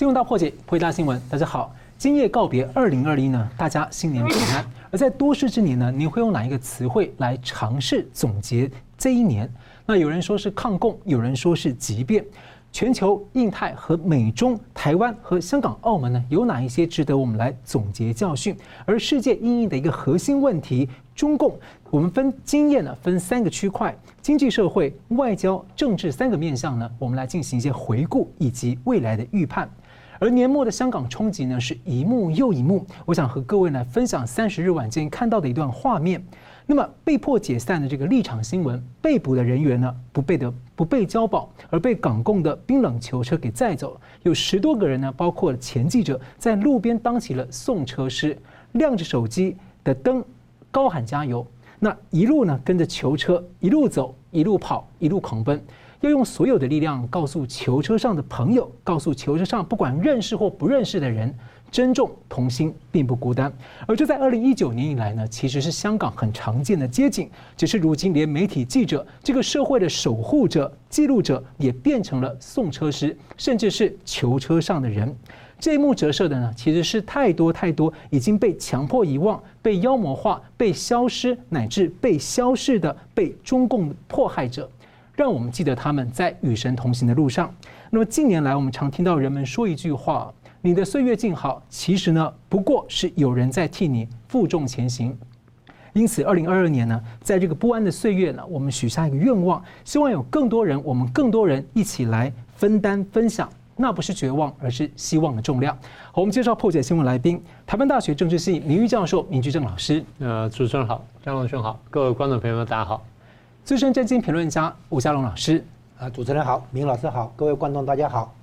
新闻大破解，回答新闻。大家好，今夜告别二零二一呢，大家新年平安。而在多事之年呢，你会用哪一个词汇来尝试总结这一年？那有人说是抗共，有人说是急变。全球、印太和美中、台湾和香港、澳门呢，有哪一些值得我们来总结教训？而世界因应的一个核心问题，中共，我们分经验呢，分三个区块：经济、社会、外交、政治三个面向呢，我们来进行一些回顾以及未来的预判。而年末的香港冲击呢，是一幕又一幕。我想和各位呢分享三十日晚间看到的一段画面。那么被迫解散的这个立场新闻，被捕的人员呢不被的不被交保，而被港共的冰冷囚车给载走。有十多个人呢，包括前记者，在路边当起了送车师，亮着手机的灯，高喊加油。那一路呢跟着囚车一路走，一路跑，一路狂奔。要用所有的力量告诉囚车上的朋友，告诉囚车上不管认识或不认识的人，珍重同心并不孤单。而这在二零一九年以来呢，其实是香港很常见的街景。只是如今连媒体记者这个社会的守护者、记录者，也变成了送车师，甚至是囚车上的人。这一幕折射的呢，其实是太多太多已经被强迫遗忘、被妖魔化、被消失乃至被消逝的被中共迫害者。让我们记得他们在与神同行的路上。那么近年来，我们常听到人们说一句话：“你的岁月静好。”其实呢，不过是有人在替你负重前行。因此，二零二二年呢，在这个不安的岁月呢，我们许下一个愿望，希望有更多人，我们更多人一起来分担分享。那不是绝望，而是希望的重量。好，我们介绍破解新闻来宾：台湾大学政治系名誉教授明居正老师。呃，主持人好，张龙兄好，各位观众朋友们，大家好。资深政经评论家吴家龙老师，啊，主持人好，明老师好，各位观众大家好。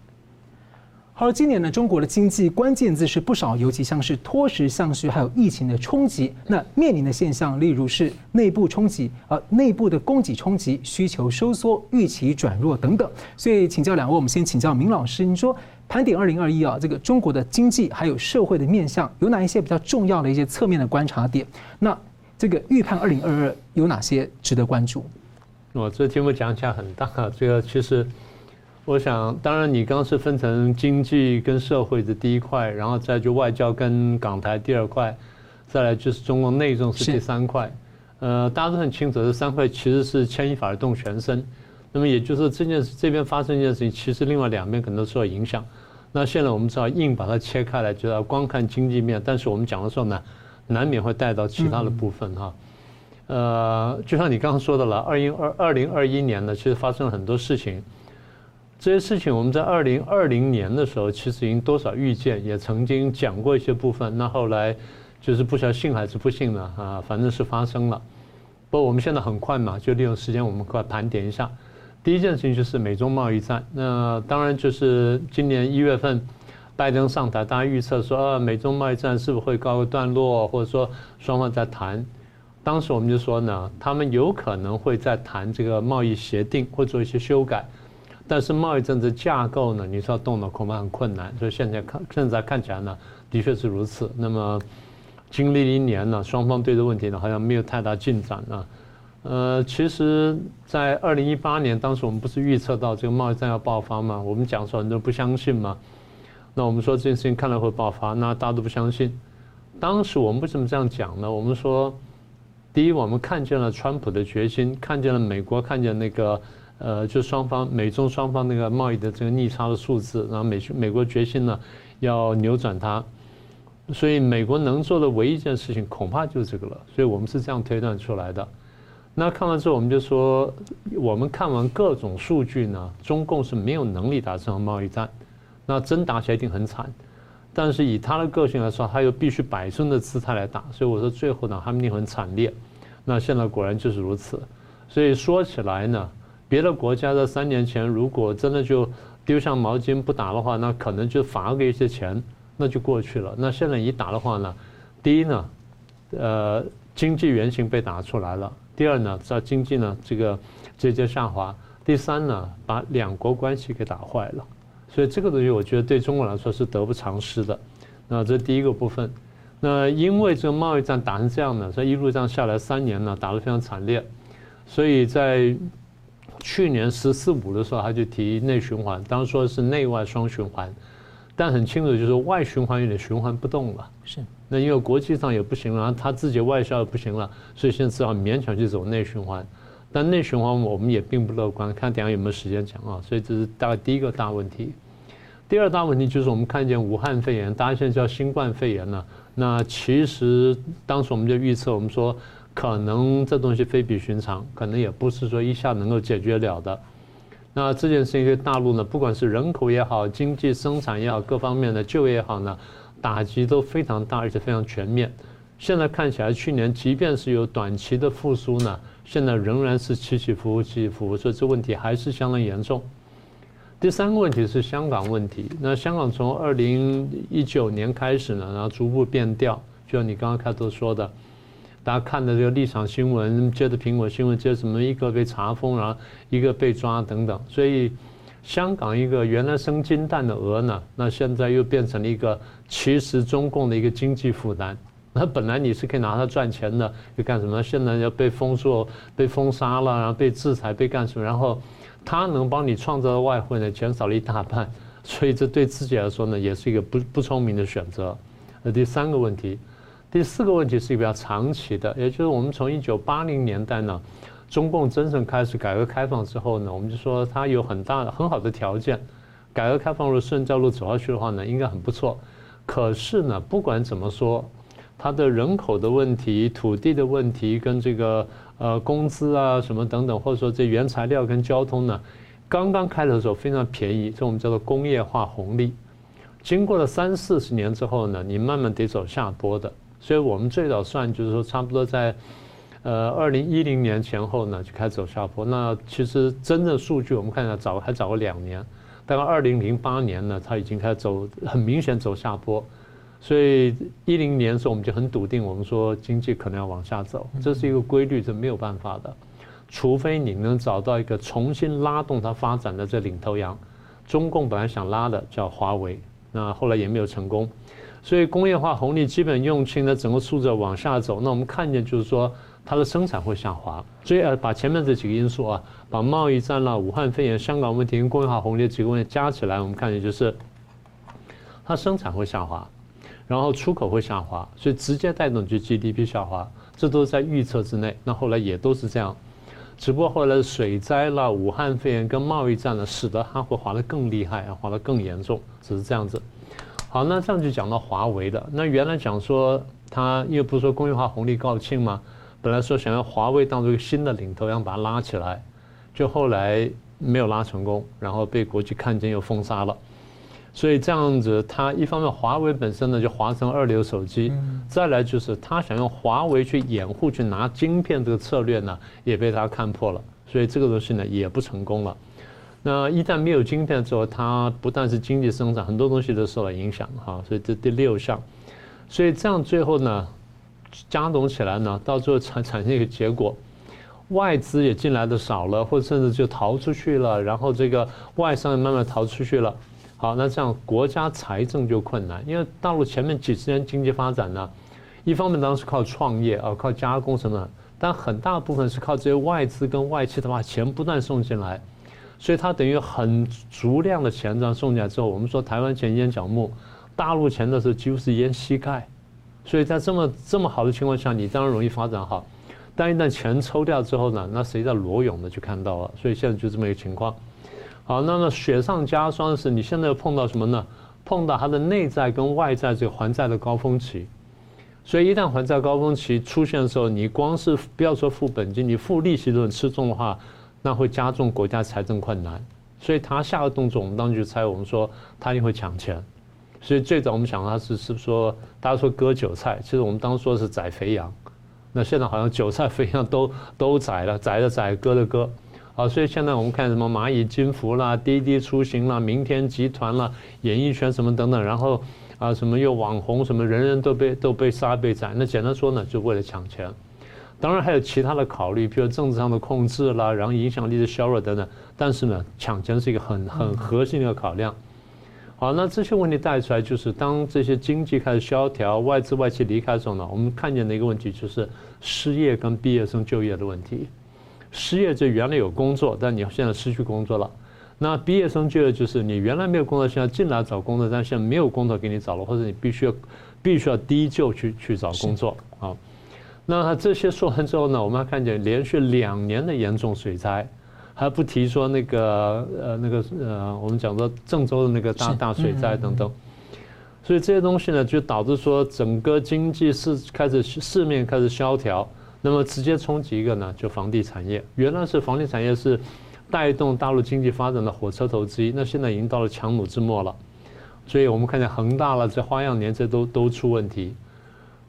好，今年呢，中国的经济关键字是不少，尤其像是脱实向虚，还有疫情的冲击。那面临的现象，例如是内部冲击，呃，内部的供给冲击，需求收缩，预期转弱等等。所以，请教两位，我们先请教明老师，你说盘点二零二一啊，这个中国的经济还有社会的面向，有哪一些比较重要的一些侧面的观察点？那这个预判二零二二有哪些值得关注？我这题目讲起来很大，这个其实我想，当然你刚刚是分成经济跟社会的第一块，然后再就外交跟港台第二块，再来就是中国内政是第三块。呃，大家都很清楚，这三块其实是牵一发而动全身。那么也就是这件事这边发生一件事情，其实另外两边可能都受到影响。那现在我们知道硬把它切开来，就要光看经济面，但是我们讲的时候呢，难免会带到其他的部分哈，呃，就像你刚刚说的了，二零二二零二一年呢，其实发生了很多事情，这些事情我们在二零二零年的时候，其实已经多少预见，也曾经讲过一些部分。那后来就是不晓得信还是不信呢啊，反正是发生了。不过我们现在很快嘛，就利用时间，我们快盘点一下。第一件事情就是美中贸易战，那当然就是今年一月份。拜登上台，大家预测说，啊，美中贸易战是不是会告一段落，或者说双方在谈？当时我们就说呢，他们有可能会在谈这个贸易协定会做一些修改，但是贸易政策架构呢，你说要动的恐怕很困难。所以现在看，现在看起来呢，的确是如此。那么经历一年呢，双方对这个问题呢，好像没有太大进展啊。呃，其实，在二零一八年，当时我们不是预测到这个贸易战要爆发吗？我们讲说很多人不相信吗？那我们说这件事情看来会爆发，那大家都不相信。当时我们为什么这样讲呢？我们说，第一，我们看见了川普的决心，看见了美国，看见那个呃，就双方美中双方那个贸易的这个逆差的数字，然后美美国决心呢要扭转它。所以美国能做的唯一一件事情，恐怕就是这个了。所以我们是这样推断出来的。那看完之后，我们就说，我们看完各种数据呢，中共是没有能力打这场贸易战。那真打起来一定很惨，但是以他的个性来说，他又必须摆出的姿态来打，所以我说最后呢，他们一定很惨烈。那现在果然就是如此。所以说起来呢，别的国家在三年前如果真的就丢下毛巾不打的话，那可能就罚个一些钱，那就过去了。那现在一打的话呢，第一呢，呃，经济原型被打出来了；第二呢，在经济呢这个节节下滑；第三呢，把两国关系给打坏了。所以这个东西，我觉得对中国来说是得不偿失的。那这是第一个部分。那因为这个贸易战打成这样的，所以一路这样下来三年呢，打得非常惨烈。所以在去年十四五的时候，他就提内循环，当时说是内外双循环。但很清楚就是外循环有点循环不动了。是。那因为国际上也不行了，他自己外销也不行了，所以现在只好勉强去走内循环。但内循环我们也并不乐观，看等下有没有时间讲啊。所以这是大概第一个大问题。第二大问题就是我们看见武汉肺炎，大家现在叫新冠肺炎了。那其实当时我们就预测，我们说可能这东西非比寻常，可能也不是说一下能够解决了的。那这件事情对大陆呢，不管是人口也好，经济生产也好，各方面的就业也好呢，打击都非常大，而且非常全面。现在看起来，去年即便是有短期的复苏呢，现在仍然是起起伏伏，起起伏伏，所以这问题还是相当严重。第三个问题是香港问题。那香港从二零一九年开始呢，然后逐步变调，就像你刚刚开头说的。大家看的这个立场新闻，接着苹果新闻，接着什么一个被查封，然后一个被抓等等，所以香港一个原来生金蛋的鹅呢，那现在又变成了一个其实中共的一个经济负担。那本来你是可以拿它赚钱的，又干什么？现在要被封锁、被封杀了，然后被制裁、被干什么？然后它能帮你创造的外汇呢，减少了一大半，所以这对自己来说呢，也是一个不不聪明的选择。那第三个问题。第四个问题是一个比较长期的，也就是我们从一九八零年代呢，中共真正开始改革开放之后呢，我们就说它有很大的很好的条件，改革开放如果顺这条路走下去的话呢，应该很不错。可是呢，不管怎么说，它的人口的问题、土地的问题跟这个呃工资啊什么等等，或者说这原材料跟交通呢，刚刚开的时候非常便宜，这我们叫做工业化红利。经过了三四十年之后呢，你慢慢得走下坡的。所以我们最早算就是说，差不多在，呃，二零一零年前后呢，就开始走下坡。那其实真正数据我们看一下，早还早了两年，大概二零零八年呢，它已经开始走，很明显走下坡。所以一零年的时候，我们就很笃定，我们说经济可能要往下走，这是一个规律，这没有办法的，除非你能找到一个重新拉动它发展的这领头羊。中共本来想拉的叫华为，那后来也没有成功。所以工业化红利基本用尽了，整个数字往下走。那我们看见就是说，它的生产会下滑。所以呃，把前面这几个因素啊，把贸易战啦、武汉肺炎、香港问题跟工业化红利几个问题加起来，我们看见就是，它生产会下滑，然后出口会下滑，所以直接带动就 GDP 下滑，这都是在预测之内。那后来也都是这样，只不过后来水灾啦、武汉肺炎跟贸易战呢，使得它会滑得更厉害，滑得更严重，只是这样子。好，那这样就讲到华为的。那原来讲说他，因为不是说工业化红利告罄吗？本来说想要华为当做一个新的领头羊，把它拉起来，就后来没有拉成功，然后被国际看见又封杀了。所以这样子，它一方面华为本身呢就滑成二流手机，再来就是他想用华为去掩护去拿晶片这个策略呢，也被他看破了，所以这个东西呢也不成功了。那一旦没有晶片之后，它不但是经济生产，很多东西都受到影响哈。所以这第六项，所以这样最后呢，加总起来呢，到最后产产生一个结果，外资也进来的少了，或者甚至就逃出去了，然后这个外商也慢慢逃出去了。好，那这样国家财政就困难，因为大陆前面几十年经济发展呢，一方面当然是靠创业啊，靠加工什么，但很大部分是靠这些外资跟外企的话，钱不断送进来。所以它等于很足量的钱这样送进来之后，我们说台湾钱淹脚目，大陆钱的时候几乎是淹膝盖。所以在这么这么好的情况下，你当然容易发展好。但一旦钱抽掉之后呢，那谁在裸泳的就看到了。所以现在就这么一个情况。好，那么雪上加霜的是，你现在又碰到什么呢？碰到它的内债跟外债这个还债的高峰期。所以一旦还债高峰期出现的时候，你光是不要说付本金，你付利息都很吃重的话。那会加重国家财政困难，所以他下个动作，我们当时就猜，我们说他一定会抢钱。所以最早我们想他是是不是说，大家说割韭菜，其实我们当时说的是宰肥羊。那现在好像韭菜、肥羊都都宰了，宰的宰，割的割。好，所以现在我们看什么蚂蚁金服啦、滴滴出行啦、明天集团啦、演艺圈什么等等，然后啊什么又网红什么，人人都被都被杀被宰。那简单说呢，就为了抢钱。当然还有其他的考虑，比如政治上的控制啦，然后影响力的削弱等等。但是呢，抢钱是一个很很核心的一个考量。好，那这些问题带出来，就是当这些经济开始萧条，外资外企离开的时候呢，我们看见的一个问题就是失业跟毕业生就业的问题。失业就原来有工作，但你现在失去工作了。那毕业生就业就是你原来没有工作，现在进来找工作，但现在没有工作给你找了，或者你必须要必须要低就去去找工作啊。那这些说完之后呢，我们还看见连续两年的严重水灾，还不提说那个呃那个呃我们讲说郑州的那个大大水灾等等，所以这些东西呢，就导致说整个经济是开始市面开始萧条，那么直接冲击一个呢，就房地产业。原来是房地产业是带动大陆经济发展的火车头之一，那现在已经到了强弩之末了，所以我们看见恒大了，这花样年这都都出问题。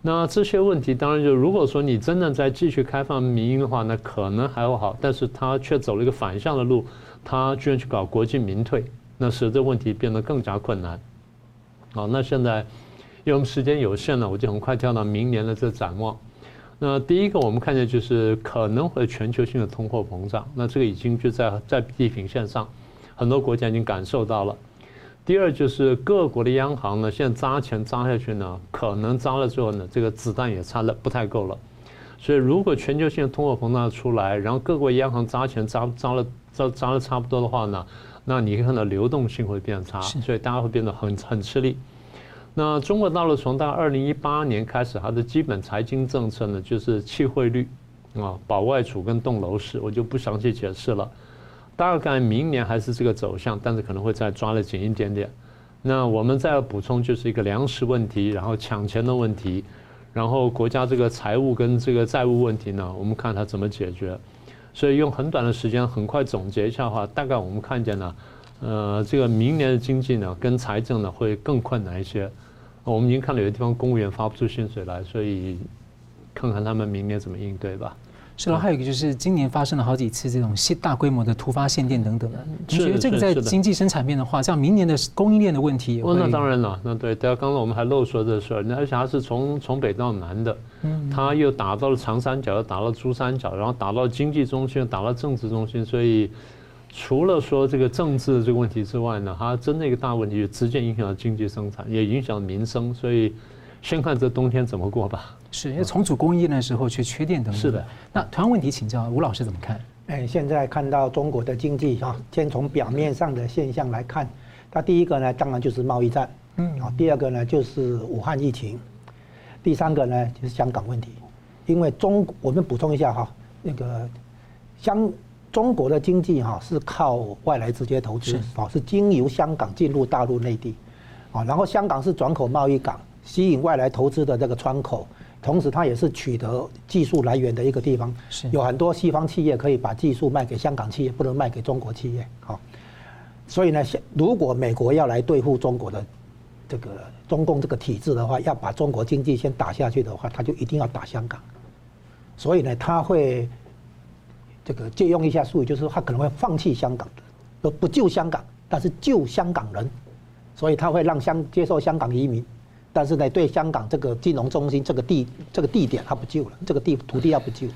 那这些问题当然就，如果说你真的在继续开放民营的话，那可能还会好，但是他却走了一个反向的路，他居然去搞国进民退，那使这问题变得更加困难。好，那现在因为我们时间有限了，我就很快跳到明年的这展望。那第一个我们看见就是可能会全球性的通货膨胀，那这个已经就在在地平线上，很多国家已经感受到了。第二就是各国的央行呢，现在砸钱砸下去呢，可能砸了之后呢，这个子弹也差了不太够了。所以如果全球性的通货膨胀出来，然后各国央行砸钱砸砸了砸砸了差不多的话呢，那你看到流动性会变差，所以大家会变得很很吃力。那中国大陆从到二零一八年开始，它的基本财经政策呢，就是弃汇率啊，保外储跟动楼市，我就不详细解释了。大概明年还是这个走向，但是可能会再抓得紧一点点。那我们再补充就是一个粮食问题，然后抢钱的问题，然后国家这个财务跟这个债务问题呢，我们看它怎么解决。所以用很短的时间很快总结一下的话，大概我们看见呢，呃，这个明年的经济呢跟财政呢会更困难一些。我们已经看到有些地方公务员发不出薪水来，所以看看他们明年怎么应对吧。是了，还有一个就是今年发生了好几次这种大规模的突发限电等等的，你觉得这个在经济生产面的话，像明年的供应链的问题也会？哦，那当然了，那对，对啊，刚刚我们还漏说这事儿，而且它是从从北到南的，它又打到了长三角，又打到珠三角，然后打到经济中心，打到政治中心，所以除了说这个政治这个问题之外呢，它真的一个大问题，就直接影响到经济生产，也影响民生，所以先看这冬天怎么过吧。是因为重组供应链的时候去缺电等等。是的。那同样问题请教吴老师怎么看？哎，现在看到中国的经济哈，先从表面上的现象来看，它第一个呢，当然就是贸易战，嗯，啊，第二个呢就是武汉疫情，第三个呢就是香港问题。因为中我们补充一下哈，那个香中国的经济哈是靠外来直接投资，啊，是经由香港进入大陆内地，啊，然后香港是转口贸易港，吸引外来投资的这个窗口。同时，它也是取得技术来源的一个地方，有很多西方企业可以把技术卖给香港企业，不能卖给中国企业。好，所以呢，如果美国要来对付中国的这个中共这个体制的话，要把中国经济先打下去的话，他就一定要打香港。所以呢，他会这个借用一下术语，就是他可能会放弃香港的，不救香港，但是救香港人，所以他会让香接受香港移民。但是呢，对香港这个金融中心这个地这个地点，他不救了，这个地土地要不救，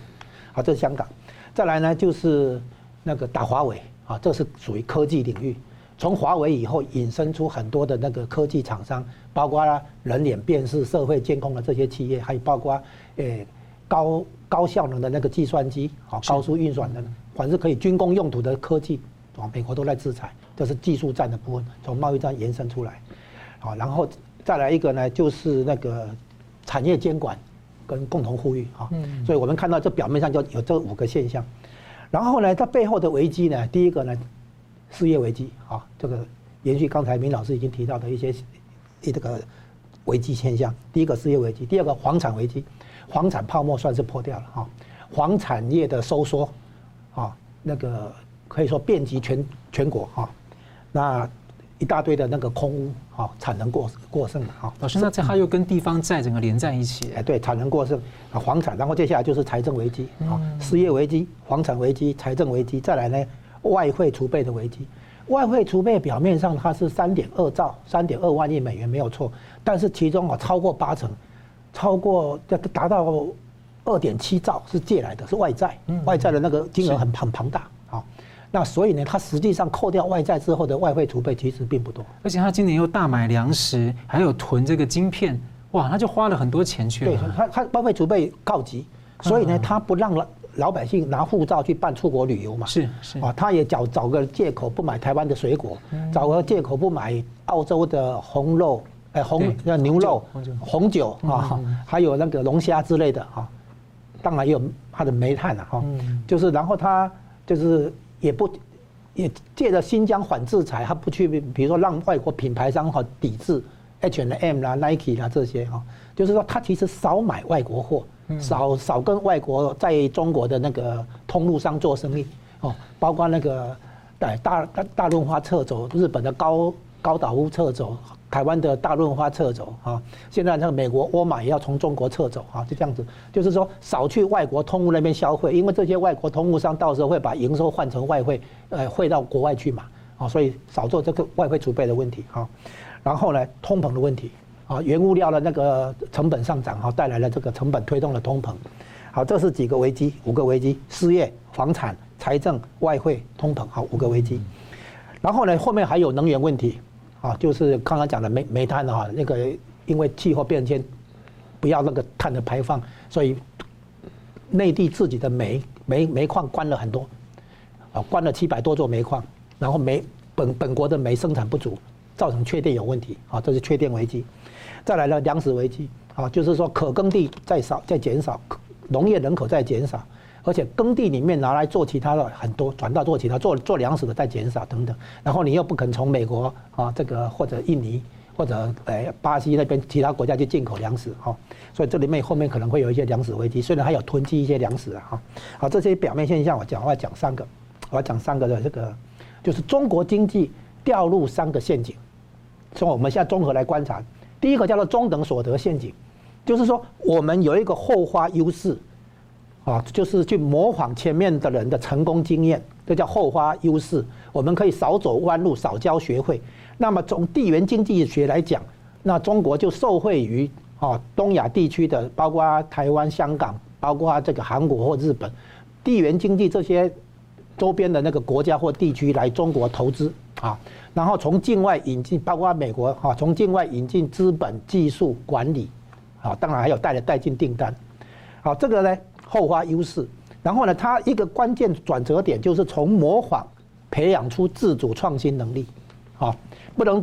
啊，这是香港。再来呢，就是那个打华为啊，这是属于科技领域。从华为以后引申出很多的那个科技厂商，包括人脸辨识、社会监控的这些企业，还有包括诶高高效能的那个计算机，好，高速运算的，凡是可以军工用途的科技，啊，美国都在制裁，这是技术战的部分，从贸易战延伸出来，好，然后。再来一个呢，就是那个产业监管跟共同富裕啊，所以我们看到这表面上就有这五个现象，然后呢，它背后的危机呢，第一个呢，失业危机啊，这个延续刚才明老师已经提到的一些这个危机现象，第一个失业危机，第二个房产危机，房产泡沫算是破掉了哈，房产业的收缩啊，那个可以说遍及全全国哈，那。一大堆的那个空屋，哈，产能过过剩了，哈。老师，那这它又跟地方债整个连在一起？哎，对，产能过剩啊，房产，然后接下来就是财政危机，啊，失业危机、房产危机、财政危机，再来呢，外汇储备的危机。外汇储备表面上它是三点二兆、三点二万亿美元没有错，但是其中啊超过八成，超过要达到二点七兆是借来的，是外债，外债的那个金额很很庞大。那所以呢，它实际上扣掉外债之后的外汇储备其实并不多，而且它今年又大买粮食，还有囤这个晶片，哇，他就花了很多钱去了。对，它它外汇储备告急，所以呢，它不让了老百姓拿护照去办出国旅游嘛，是是。啊，他也找找个借口不买台湾的水果，嗯、找个借口不买澳洲的红肉，哎红那牛肉、红酒，红酒啊，还有那个龙虾之类的啊，当然也有它的煤炭了哈，嗯、就是然后他就是也不也借着新疆反制裁，他不去比如说让外国品牌商哈抵制 H&M 啦、Nike 啦这些哈，就是说他其实少买外国货。少少跟外国在中国的那个通路上做生意哦，包括那个大大大润发撤走，日本的高高岛屋撤走，台湾的大润发撤走啊，现在那个美国沃尔玛也要从中国撤走啊，就这样子，就是说少去外国通路那边消费，因为这些外国通路商到时候会把营收换成外汇，呃汇到国外去嘛，啊，所以少做这个外汇储备的问题啊，然后呢，通膨的问题。啊，原物料的那个成本上涨，哈，带来了这个成本推动了通膨。好，这是几个危机，五个危机：失业、房产、财政、外汇、通膨。好，五个危机。然后呢，后面还有能源问题，啊，就是刚刚讲的煤煤炭啊，那个因为气候变迁，不要那个碳的排放，所以内地自己的煤煤煤矿关了很多，啊，关了七百多座煤矿，然后煤本本国的煤生产不足，造成缺电有问题，啊，这是缺电危机。再来了粮食危机啊，就是说可耕地在少在减少，农业人口在减少，而且耕地里面拿来做其他的很多，转到做其他做做粮食的在减少等等，然后你又不肯从美国啊这个或者印尼或者诶巴西那边其他国家去进口粮食哈，所以这里面后面可能会有一些粮食危机，虽然还有囤积一些粮食啊哈，好这些表面现象我讲我要讲三个，我要讲三个的这个就是中国经济掉入三个陷阱，从我们现在综合来观察。第一个叫做中等所得陷阱，就是说我们有一个后发优势，啊，就是去模仿前面的人的成功经验，这叫后发优势。我们可以少走弯路，少交学费。那么从地缘经济学来讲，那中国就受惠于啊东亚地区的，包括台湾、香港，包括这个韩国或日本，地缘经济这些周边的那个国家或地区来中国投资啊。然后从境外引进，包括美国哈，从境外引进资本、技术、管理，啊，当然还有带来带进订单，好，这个呢后发优势。然后呢，它一个关键转折点就是从模仿培养出自主创新能力，啊，不能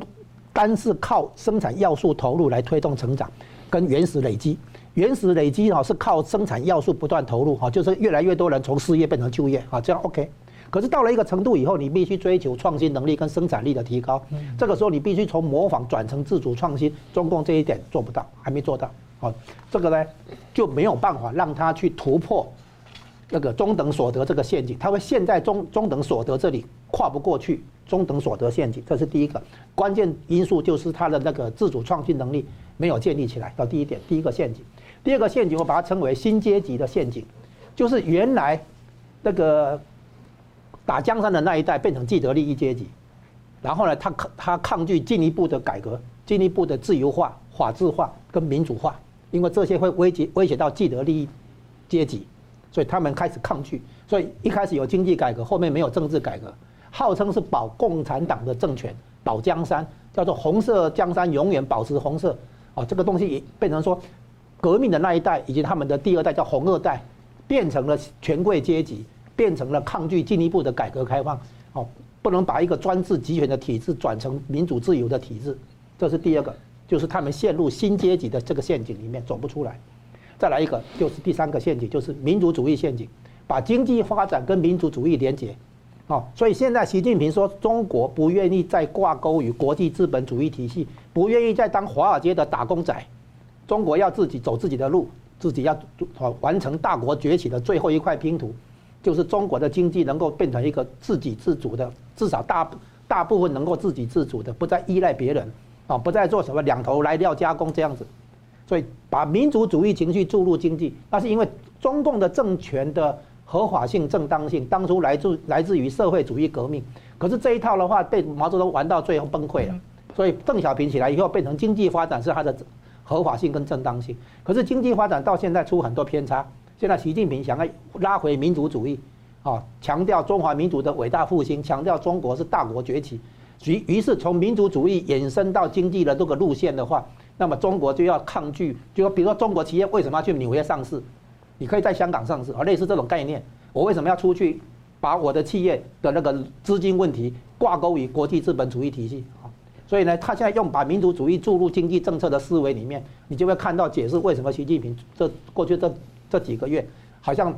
单是靠生产要素投入来推动成长，跟原始累积，原始累积哈是靠生产要素不断投入哈，就是越来越多人从失业变成就业啊，这样 OK。可是到了一个程度以后，你必须追求创新能力跟生产力的提高。这个时候你必须从模仿转成自主创新。中共这一点做不到，还没做到。好，这个呢就没有办法让他去突破那个中等所得这个陷阱。他会陷在中中等所得这里跨不过去。中等所得陷阱，这是第一个关键因素，就是他的那个自主创新能力没有建立起来。到第一点，第一个陷阱。第二个陷阱，我把它称为新阶级的陷阱，就是原来那个。打江山的那一代变成既得利益阶级，然后呢，他抗他抗拒进一步的改革，进一步的自由化、法治化跟民主化，因为这些会威胁威胁到既得利益阶级，所以他们开始抗拒。所以一开始有经济改革，后面没有政治改革，号称是保共产党的政权、保江山，叫做红色江山永远保持红色。哦，这个东西也变成说，革命的那一代以及他们的第二代叫红二代，变成了权贵阶级。变成了抗拒进一步的改革开放，哦，不能把一个专制集权的体制转成民主自由的体制，这是第二个，就是他们陷入新阶级的这个陷阱里面走不出来。再来一个，就是第三个陷阱，就是民族主义陷阱，把经济发展跟民族主义连结，哦，所以现在习近平说中国不愿意再挂钩于国际资本主义体系，不愿意再当华尔街的打工仔，中国要自己走自己的路，自己要完成大国崛起的最后一块拼图。就是中国的经济能够变成一个自给自足的，至少大大部分能够自给自足的，不再依赖别人，啊，不再做什么两头来料加工这样子，所以把民族主义情绪注入经济，那是因为中共的政权的合法性、正当性当初来自来自于社会主义革命，可是这一套的话被毛泽东玩到最后崩溃了，所以邓小平起来以后变成经济发展是他的合法性跟正当性，可是经济发展到现在出很多偏差。现在习近平想要拉回民族主义，啊，强调中华民族的伟大复兴，强调中国是大国崛起，于于是从民族主义延伸到经济的这个路线的话，那么中国就要抗拒，就说比如说中国企业为什么要去纽约上市，你可以在香港上市啊，类似这种概念。我为什么要出去把我的企业的那个资金问题挂钩于国际资本主义体系啊？所以呢，他现在用把民族主义注入经济政策的思维里面，你就会看到解释为什么习近平这过去这这几个月好像。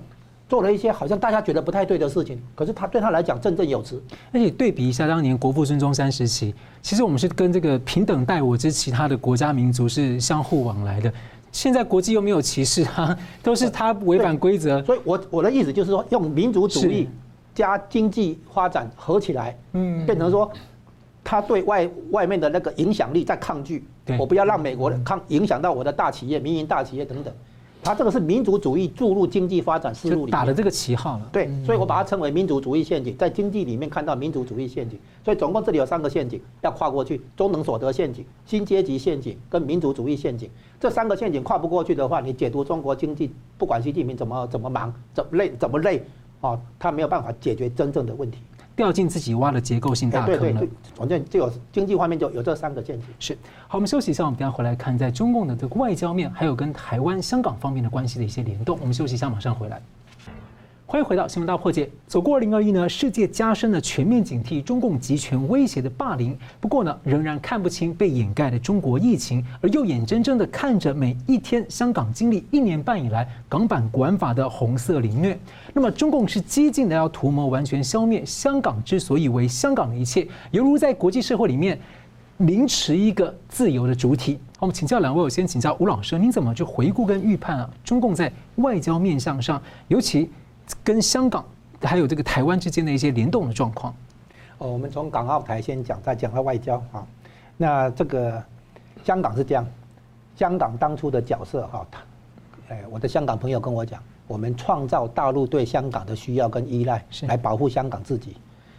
做了一些好像大家觉得不太对的事情，可是他对他来讲振振有词。而且对比一下当年国父孙中山时期，其实我们是跟这个平等待我之其他的国家民族是相互往来的。现在国际又没有歧视他，都是他违反规则。所以我我的意思就是说，用民族主义加经济发展合起来，嗯，变成说他对外外面的那个影响力在抗拒。我不要让美国的抗影响到我的大企业、民营大企业等等。他这个是民族主义注入经济发展思路里打了这个旗号了。对，所以我把它称为民族主义陷阱，在经济里面看到民族主义陷阱。所以总共这里有三个陷阱要跨过去：中等所得陷阱、新阶级陷阱跟民族主义陷阱。这三个陷阱跨不过去的话，你解读中国经济，不管习近平怎么怎么忙、怎么累、怎么累，啊，他没有办法解决真正的问题。掉进自己挖的结构性大坑了。对对对，反正就有经济方面就有这三个见解。是，好，我们休息一下，我们等下回来看在中共的这个外交面，还有跟台湾、香港方面的关系的一些联动。我们休息一下，马上回来。欢迎回到新闻大破解。走过二零二一呢，世界加深了全面警惕中共集权威胁的霸凌。不过呢，仍然看不清被掩盖的中国疫情，而又眼睁睁的看着每一天香港经历一年半以来港版国安法的红色凌虐。那么中共是激进的要图谋完全消灭香港之所以为香港的一切，犹如在国际社会里面凌迟一个自由的主体。我们请教两位，我先请教吴老师，您怎么去回顾跟预判啊？中共在外交面向上，尤其。跟香港还有这个台湾之间的一些联动的状况。哦，我们从港澳台先讲，再讲到外交啊。那这个香港是这样，香港当初的角色哈，哎，我的香港朋友跟我讲，我们创造大陆对香港的需要跟依赖，来保护香港自己。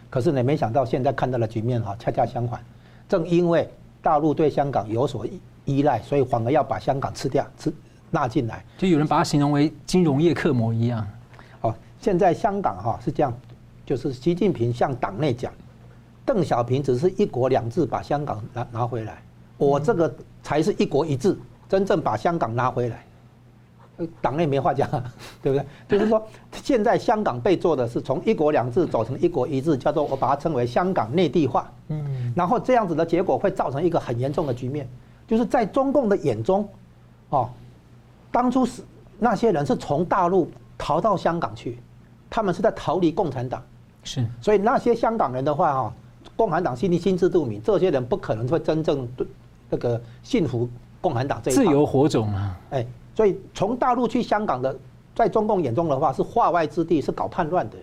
可是呢，没想到现在看到的局面哈，恰恰相反。正因为大陆对香港有所依赖，所以反而要把香港吃掉，吃纳进来。就有人把它形容为金融业克模一样。现在香港哈是这样，就是习近平向党内讲，邓小平只是一国两制把香港拿拿回来，我这个才是一国一制，真正把香港拿回来。党内没话讲，对不对？就是说，现在香港被做的是从一国两制走成一国一制，叫做我把它称为香港内地化。嗯，然后这样子的结果会造成一个很严重的局面，就是在中共的眼中，哦，当初是那些人是从大陆逃到香港去。他们是在逃离共产党，是，所以那些香港人的话哈，共产党心里心知肚明，这些人不可能会真正对那个信服共产党这一自由火种啊，哎，所以从大陆去香港的，在中共眼中的话是化外之地，是搞叛乱的。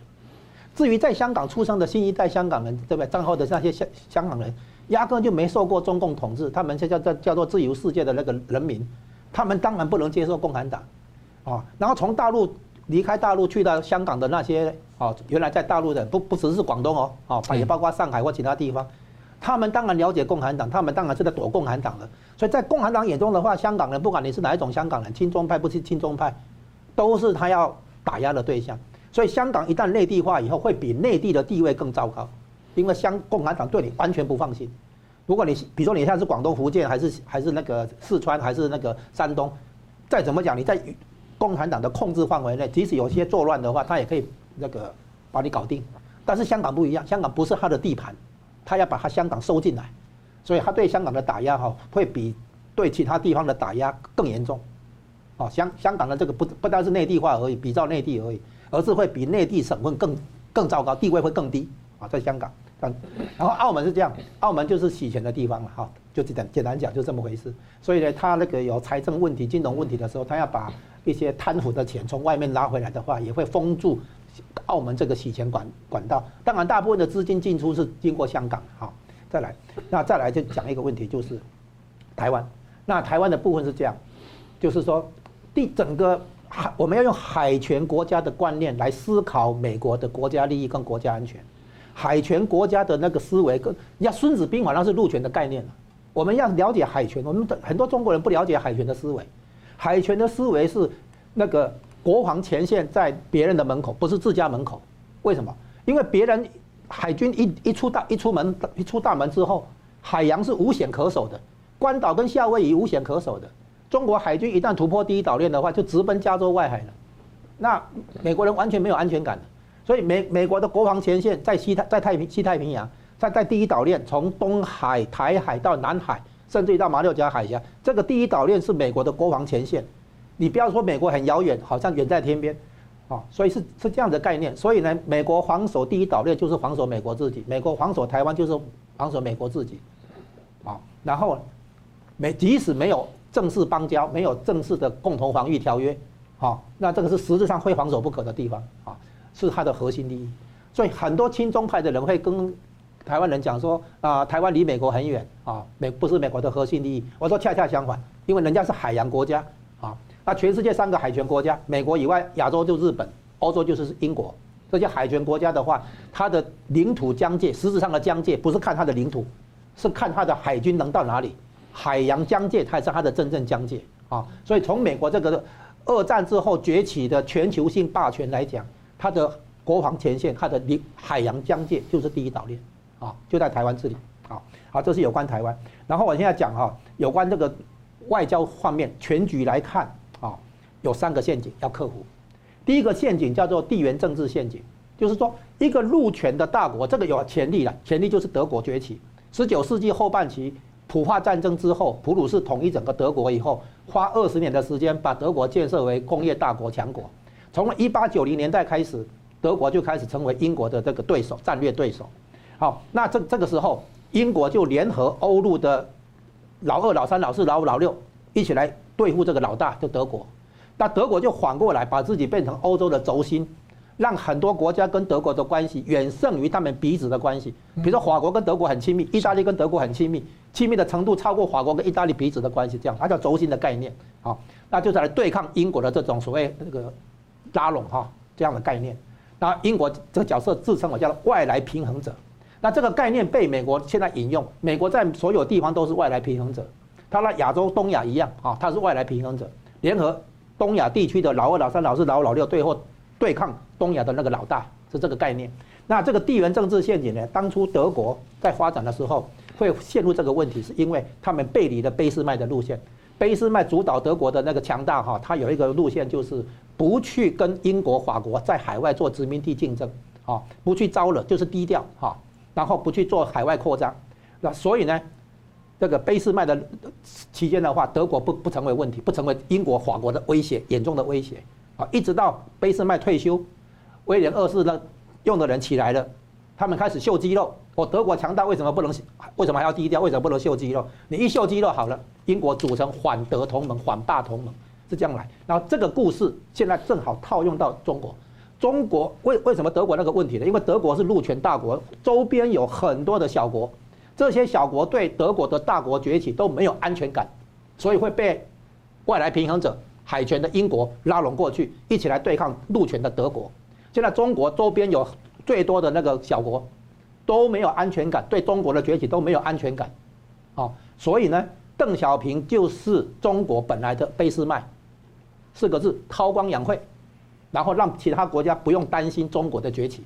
至于在香港出生的新一代香港人，对不对？战后的那些香香港人，压根就没受过中共统治，他们叫叫叫做自由世界的那个人民，他们当然不能接受共产党，啊，然后从大陆。离开大陆去到香港的那些哦，原来在大陆的不不只是广东哦，哦也包括上海或其他地方，他们当然了解共产党，他们当然是在躲共产党的。所以在共产党眼中的话，香港人不管你是哪一种香港人，亲中派不是亲中派，都是他要打压的对象。所以香港一旦内地化以后，会比内地的地位更糟糕，因为香共产党对你完全不放心。如果你比如说你现在是广东、福建，还是还是那个四川，还是那个山东，再怎么讲你在。共产党的控制范围内，即使有些作乱的话，他也可以那个把你搞定。但是香港不一样，香港不是他的地盘，他要把他香港收进来，所以他对香港的打压哈，会比对其他地方的打压更严重。哦，香香港的这个不不单是内地化而已，比照内地而已，而是会比内地省份更更糟糕，地位会更低啊，在香港。然后澳门是这样，澳门就是洗钱的地方了哈，就简简单讲就这么回事。所以呢，他那个有财政问题、金融问题的时候，他要把。一些贪腐的钱从外面拉回来的话，也会封住澳门这个洗钱管管道。当然，大部分的资金进出是经过香港。好，再来，那再来就讲一个问题，就是台湾。那台湾的部分是这样，就是说，第整个海我们要用海权国家的观念来思考美国的国家利益跟国家安全。海权国家的那个思维跟，你看《孙子兵法》那是陆权的概念。我们要了解海权，我们的很多中国人不了解海权的思维。海权的思维是，那个国防前线在别人的门口，不是自家门口。为什么？因为别人海军一一出大一出门一出大门之后，海洋是无险可守的，关岛跟夏威夷无险可守的。中国海军一旦突破第一岛链的话，就直奔加州外海了。那美国人完全没有安全感的。所以美美国的国防前线在西太在太平西太平洋，在在第一岛链，从东海、台海到南海，甚至于到马六甲海峡，这个第一岛链是美国的国防前线。你不要说美国很遥远，好像远在天边，啊，所以是是这样的概念。所以呢，美国防守第一岛链就是防守美国自己，美国防守台湾就是防守美国自己，啊，然后美即使没有正式邦交，没有正式的共同防御条约，啊，那这个是实质上非防守不可的地方，啊，是它的核心利益。所以很多亲中派的人会跟台湾人讲说，啊，台湾离美国很远，啊，美不是美国的核心利益。我说恰恰相反，因为人家是海洋国家，啊。那全世界三个海权国家，美国以外，亚洲就日本，欧洲就是英国。这些海权国家的话，它的领土疆界，实质上的疆界不是看它的领土，是看它的海军能到哪里。海洋疆界才是它的真正疆界啊。所以从美国这个二战之后崛起的全球性霸权来讲，它的国防前线，它的领海洋疆界就是第一岛链啊，就在台湾这里啊。好，这是有关台湾。然后我现在讲哈，有关这个外交方面全局来看啊。有三个陷阱要克服。第一个陷阱叫做地缘政治陷阱，就是说一个陆权的大国，这个有潜力了，潜力就是德国崛起。十九世纪后半期，普法战争之后，普鲁士统一整个德国以后，花二十年的时间把德国建设为工业大国强国。从一八九零年代开始，德国就开始成为英国的这个对手，战略对手。好，那这这个时候，英国就联合欧陆的老二、老三、老四、老五、老六，一起来对付这个老大，就德国。那德国就反过来把自己变成欧洲的轴心，让很多国家跟德国的关系远胜于他们彼此的关系。比如说法国跟德国很亲密，意大利跟德国很亲密，亲密的程度超过法国跟意大利彼此的关系，这样它叫轴心的概念。好，那就是来对抗英国的这种所谓那个拉拢哈这样的概念。那英国这个角色自称为叫外来平衡者。那这个概念被美国现在引用，美国在所有地方都是外来平衡者，它在亚洲、东亚一样啊，它是外来平衡者，联合。东亚地区的老二、老三、老四、老五、老六，最后对抗东亚的那个老大，是这个概念。那这个地缘政治陷阱呢？当初德国在发展的时候会陷入这个问题，是因为他们背离了俾斯麦的路线。俾斯麦主导德国的那个强大哈，他有一个路线就是不去跟英国、法国在海外做殖民地竞争，啊，不去招惹，就是低调哈，然后不去做海外扩张。那所以呢？这个俾斯麦的期间的话，德国不不成为问题，不成为英国、法国的威胁，严重的威胁啊！一直到俾斯麦退休，威廉二世呢用的人起来了，他们开始秀肌肉。我德国强大，为什么不能？为什么还要低调？为什么不能秀肌肉？你一秀肌肉好了，英国组成反德同盟、反霸同盟是这样来。然后这个故事现在正好套用到中国。中国为为什么德国那个问题呢？因为德国是陆权大国，周边有很多的小国。这些小国对德国的大国崛起都没有安全感，所以会被外来平衡者海权的英国拉拢过去，一起来对抗陆权的德国。现在中国周边有最多的那个小国都没有安全感，对中国的崛起都没有安全感。哦，所以呢，邓小平就是中国本来的俾斯麦，四个字：韬光养晦，然后让其他国家不用担心中国的崛起。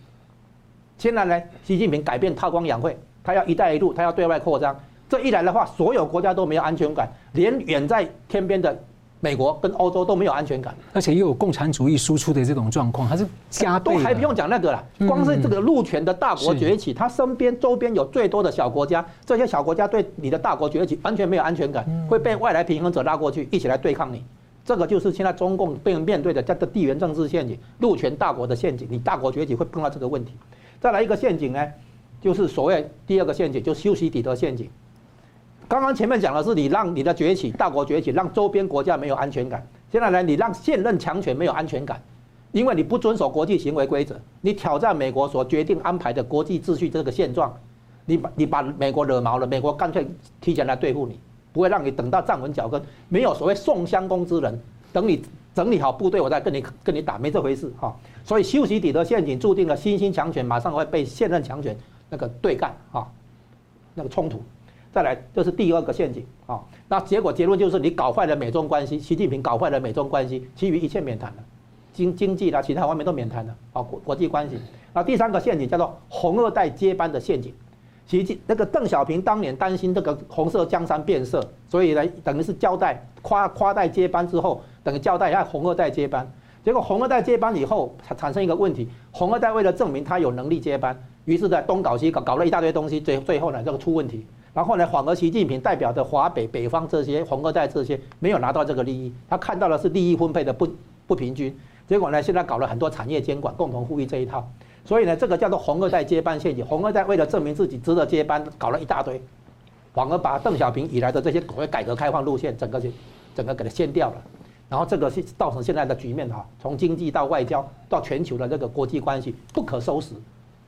现在呢，习近平改变韬光养晦。他要“一带一路”，他要对外扩张。这一来的话，所有国家都没有安全感，连远在天边的美国跟欧洲都没有安全感，而且又有共产主义输出的这种状况，还是加倍。都还不用讲那个了，光是这个陆权的大国崛起，它身边周边有最多的小国家，这些小国家对你的大国崛起完全没有安全感，会被外来平衡者拉过去一起来对抗你。这个就是现在中共被面对的叫做地缘政治陷阱，陆权大国的陷阱。你大国崛起会碰到这个问题。再来一个陷阱呢？就是所谓第二个陷阱，就修昔底德陷阱。刚刚前面讲的是你让你的崛起，大国崛起，让周边国家没有安全感。现在呢，你让现任强权没有安全感，因为你不遵守国际行为规则，你挑战美国所决定安排的国际秩序这个现状，你把你把美国惹毛了，美国干脆提前来对付你，不会让你等到站稳脚跟，没有所谓宋襄公之人，等你整理好部队，我再跟你跟你打，没这回事哈。所以修昔底德陷阱注定了新兴强权马上会被现任强权。那个对干啊，那个冲突，再来这是第二个陷阱啊。那结果结论就是你搞坏了美中关系，习近平搞坏了美中关系，其余一切免谈了，经经济啦，其他方面都免谈了啊。国国际关系。那第三个陷阱叫做红二代接班的陷阱。习近那个邓小平当年担心这个红色江山变色，所以呢等于是交代夸夸代接班之后，等于交代要红二代接班。结果红二代接班以后，产产生一个问题，红二代为了证明他有能力接班，于是，在东搞西搞，搞了一大堆东西，最最后呢，这个出问题。然后呢，反而习近平代表的华北北方这些红二代这些没有拿到这个利益，他看到的是利益分配的不不平均。结果呢，现在搞了很多产业监管，共同富裕这一套。所以呢，这个叫做红二代接班陷阱。红二代为了证明自己值得接班，搞了一大堆，反而把邓小平以来的这些所谓改革开放路线，整个就整个给它掀掉了。然后这个是造成现在的局面哈，从经济到外交到全球的这个国际关系不可收拾，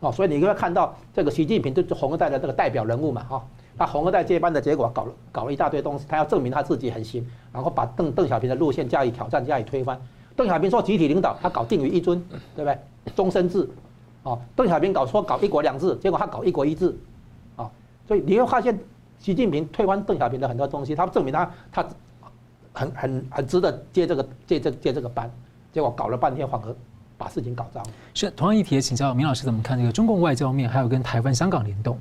哦，所以你会看到这个习近平就是红二代的这个代表人物嘛哈，他红二代接班的结果搞了搞了一大堆东西，他要证明他自己很行，然后把邓邓小平的路线加以挑战加以推翻。邓小平说集体领导，他搞定于一尊，对不对？终身制，哦，邓小平搞说搞一国两制，结果他搞一国一制，啊，所以你会发现习近平推翻邓小平的很多东西，他证明他他。很很很值得接这个接这接这个班，结果搞了半天反而把事情搞糟。是同样一题，请教明老师怎么看这个中共外交面，还有跟台湾、香港联动？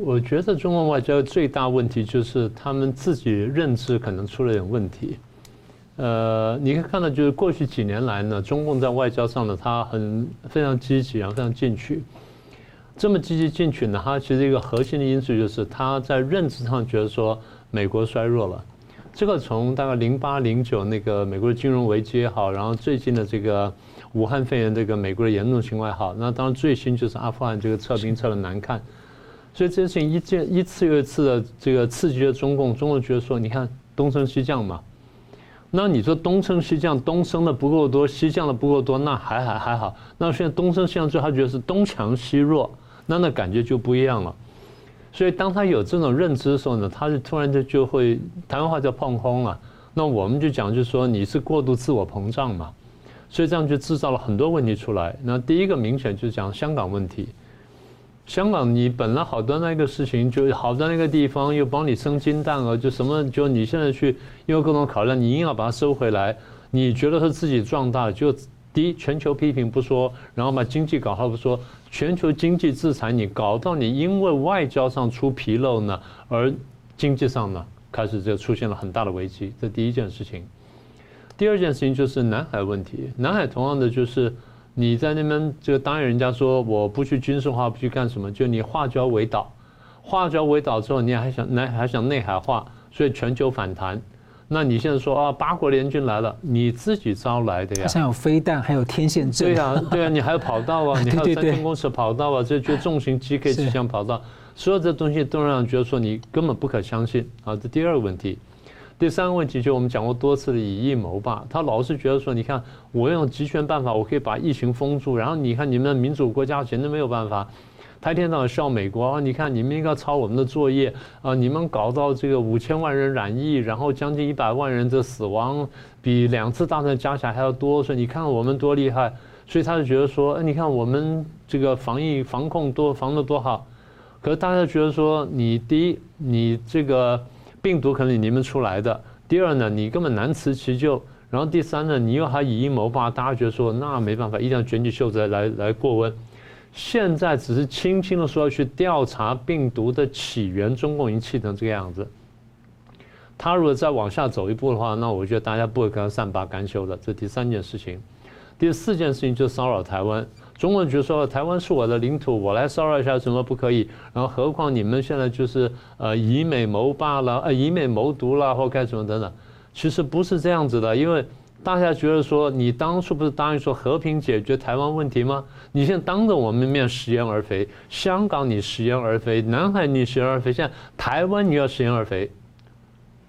我觉得中共外交最大问题就是他们自己认知可能出了点问题。呃，你可以看到，就是过去几年来呢，中共在外交上呢，他很非常积极，然后非常进取。这么积极进取呢，它其实一个核心的因素就是他在认知上觉得说美国衰弱了。这个从大概零八零九那个美国的金融危机也好，然后最近的这个武汉肺炎这个美国的严重情况也好，那当然最新就是阿富汗这个撤兵撤的难看，所以这件事情一件一次又一次的这个刺激了中共，中共觉得说，你看东升西降嘛，那你说东升西降，东升的不够多，西降的不够多，那还还还好，那现在东升西降之后，他觉得是东强西弱，那那感觉就不一样了。所以，当他有这种认知的时候呢，他就突然就就会，台湾话叫碰空了。那我们就讲，就是说你是过度自我膨胀嘛，所以这样就制造了很多问题出来。那第一个明显就是讲香港问题。香港你本来好端端一个事情，就好端那个地方又帮你生金蛋了，就什么就你现在去因为各种考量，你硬要把它收回来，你觉得是自己壮大，就第一全球批评不说，然后把经济搞好不说。全球经济制裁你，搞到你因为外交上出纰漏呢，而经济上呢开始就出现了很大的危机。这第一件事情。第二件事情就是南海问题。南海同样的就是你在那边这个答应人家说我不去军事化，不去干什么，就你化礁为岛，化礁为岛之后，你还想内还想内海化，所以全球反弹。那你现在说啊，八国联军来了，你自己招来的呀？好像有飞弹，还有天线阵。对呀，对呀，你还有跑道啊，你还有三千公尺跑道啊，这就重型机可以气象跑道，所有这东西都让人觉得说你根本不可相信啊。这第二个问题，第三个问题就我们讲过多次的以疫谋霸，他老是觉得说，你看我用集权办法，我可以把疫情封住，然后你看你们的民主国家简直没有办法。他一天到晚笑美国啊！你看你们应该抄我们的作业啊！你们搞到这个五千万人染疫，然后将近一百万人的死亡，比两次大战加起来还要多。所以你看我们多厉害！所以他就觉得说，哎，你看我们这个防疫防控多防的多好。可是大家觉得说，你第一，你这个病毒可能你们出来的；第二呢，你根本难辞其咎；然后第三呢，你又还以阴谋霸，大家觉得说，那没办法，一定要卷起袖子来来来过问。现在只是轻轻的说要去调查病毒的起源，中共已经气成这个样子。他如果再往下走一步的话，那我觉得大家不会跟他善罢甘休的。这第三件事情，第四件事情就骚扰台湾。中共就说台湾是我的领土，我来骚扰一下怎么不可以？然后何况你们现在就是呃以美谋霸了，呃以美谋独了，或干什么等等。其实不是这样子的，因为。大家觉得说，你当初不是答应说和平解决台湾问题吗？你现在当着我们面食言而肥，香港你食言而肥，南海你食言而肥，现在台湾你要食言而肥。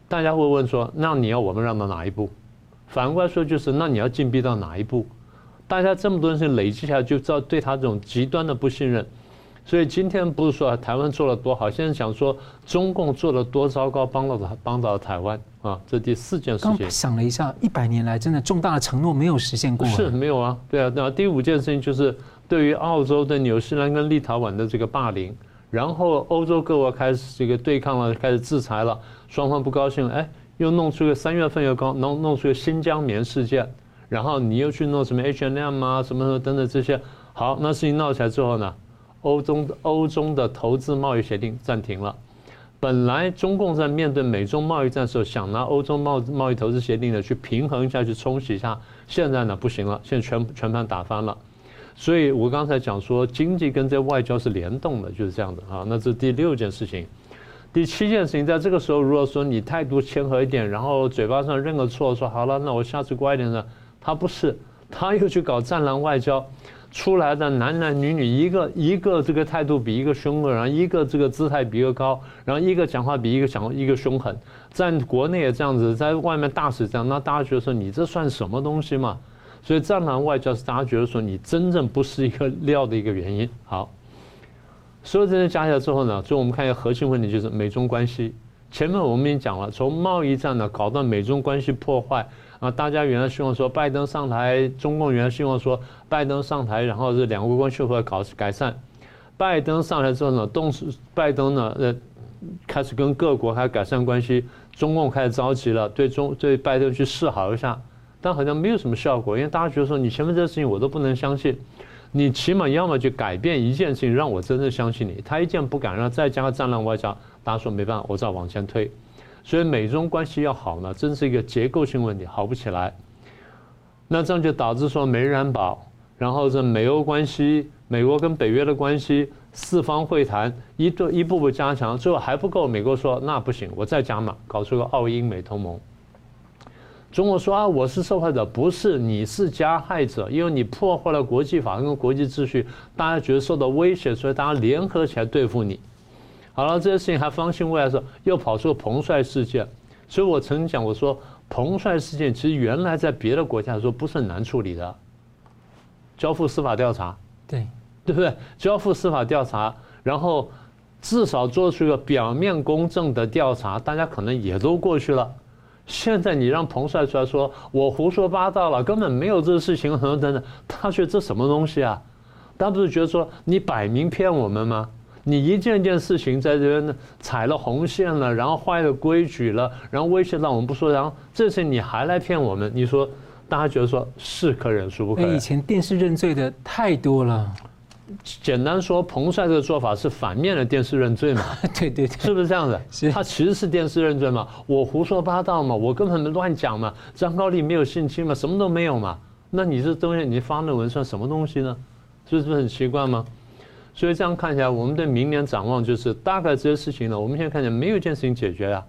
大家会问说，那你要我们让到哪一步？反过来说就是，那你要进逼到哪一步？大家这么多事情累积下来，就知道对他这种极端的不信任。所以今天不是说台湾做了多好，现在想说中共做了多糟糕，帮到他帮到了台湾啊，这第四件事情。刚想了一下，一百年来真的重大的承诺没有实现过。是没有啊，对啊。那第五件事情就是对于澳洲、的纽西兰跟立陶宛的这个霸凌，然后欧洲各国开始这个对抗了，开始制裁了，双方不高兴了，哎，又弄出个三月份又搞弄弄出个新疆棉事件，然后你又去弄什么 H&M 啊什么什么等等这些，好，那事情闹起来之后呢？欧中欧中的投资贸易协定暂停了，本来中共在面对美中贸易战的时候，想拿欧洲贸贸易投资协定呢去平衡一下，去冲洗一下。现在呢不行了，现在全全盘打翻了。所以我刚才讲说，经济跟这外交是联动的，就是这样的啊。那这第六件事情，第七件事情，在这个时候，如果说你态度谦和一点，然后嘴巴上认个错，说好了，那我下次乖一点呢，他不是，他又去搞战狼外交。出来的男男女女，一个一个这个态度比一个凶恶，然后一个这个姿态比一个高，然后一个讲话比一个讲一个凶狠，在国内也这样子，在外面大使这样，那大家觉得说你这算什么东西嘛？所以战狼外交是大家觉得说你真正不是一个料的一个原因。好，所有这些加起来之后呢，所以我们看一个核心问题就是美中关系。前面我们已经讲了，从贸易战呢搞到美中关系破坏。啊，大家原来希望说拜登上台，中共原来希望说拜登上台，然后是两国关系会搞改善。拜登上台之后呢，动拜登呢呃开始跟各国开始改善关系，中共开始着急了，对中对拜登去示好一下，但好像没有什么效果，因为大家觉得说你前面这个事情我都不能相信，你起码要么就改变一件事情让我真正相信你，他一件不敢，然后再加个战乱外交，大家说没办法，我只好往前推。所以美中关系要好呢，真是一个结构性问题，好不起来。那这样就导致说美人保，然后这美欧关系、美国跟北约的关系，四方会谈一对一步步加强，最后还不够。美国说那不行，我再加码，搞出个澳英美同盟。中国说啊，我是受害者，不是，你是加害者，因为你破坏了国际法跟国际秩序，大家觉得受到威胁，所以大家联合起来对付你。好了，这些事情还方兴未艾的时候，又跑出个彭帅事件，所以我曾经讲我说，彭帅事件其实原来在别的国家来说不是很难处理的，交付司法调查，对对不对？交付司法调查，然后至少做出一个表面公正的调查，大家可能也都过去了。现在你让彭帅出来说我胡说八道了，根本没有这个事情，等等等等，他觉得这什么东西啊？他不是觉得说你摆明骗我们吗？你一件件事情在这边呢踩了红线了，然后坏了规矩了，然后威胁到我们不说，然后这次你还来骗我们，你说大家觉得说是可忍孰不可忍？以前电视认罪的太多了。简单说，彭帅这个做法是反面的电视认罪嘛？对对对，是不是这样子？是。他其实是电视认罪嘛？我胡说八道嘛？我根本没乱讲嘛？张高丽没有性侵嘛？什么都没有嘛？那你这东西你发论文算什么东西呢？是不是很奇怪吗？所以这样看起来，我们对明年展望就是大概这些事情呢，我们现在看见没有一件事情解决啊。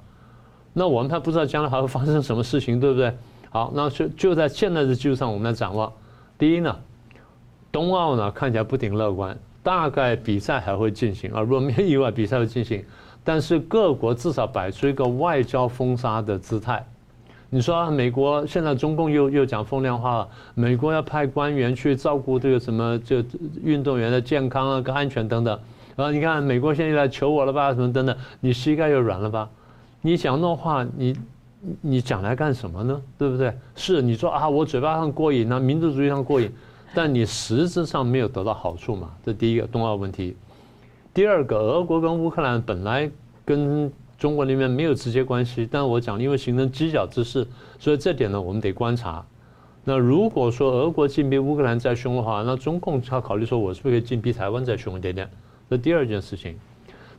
那我们还不知道将来还会发生什么事情，对不对？好，那就就在现在的基础上，我们来展望。第一呢，冬奥呢看起来不顶乐观，大概比赛还会进行啊，如果没有意外，比赛会进行，但是各国至少摆出一个外交封杀的姿态。你说，美国现在中共又又讲风凉话了，美国要派官员去照顾这个什么，就运动员的健康啊跟安全等等。然后你看，美国现在来求我了吧，什么等等，你膝盖又软了吧？你讲那话，你你讲来干什么呢？对不对？是你说啊，我嘴巴上过瘾，那民族主义上过瘾，但你实质上没有得到好处嘛？这第一个冬奥问题。第二个，俄国跟乌克兰本来跟中国那边没有直接关系，但我讲，因为形成犄角之势，所以这点呢，我们得观察。那如果说俄国进逼乌克兰再凶的话，那中共要考虑说，我是不是可以进逼台湾再凶一点点？这第二件事情。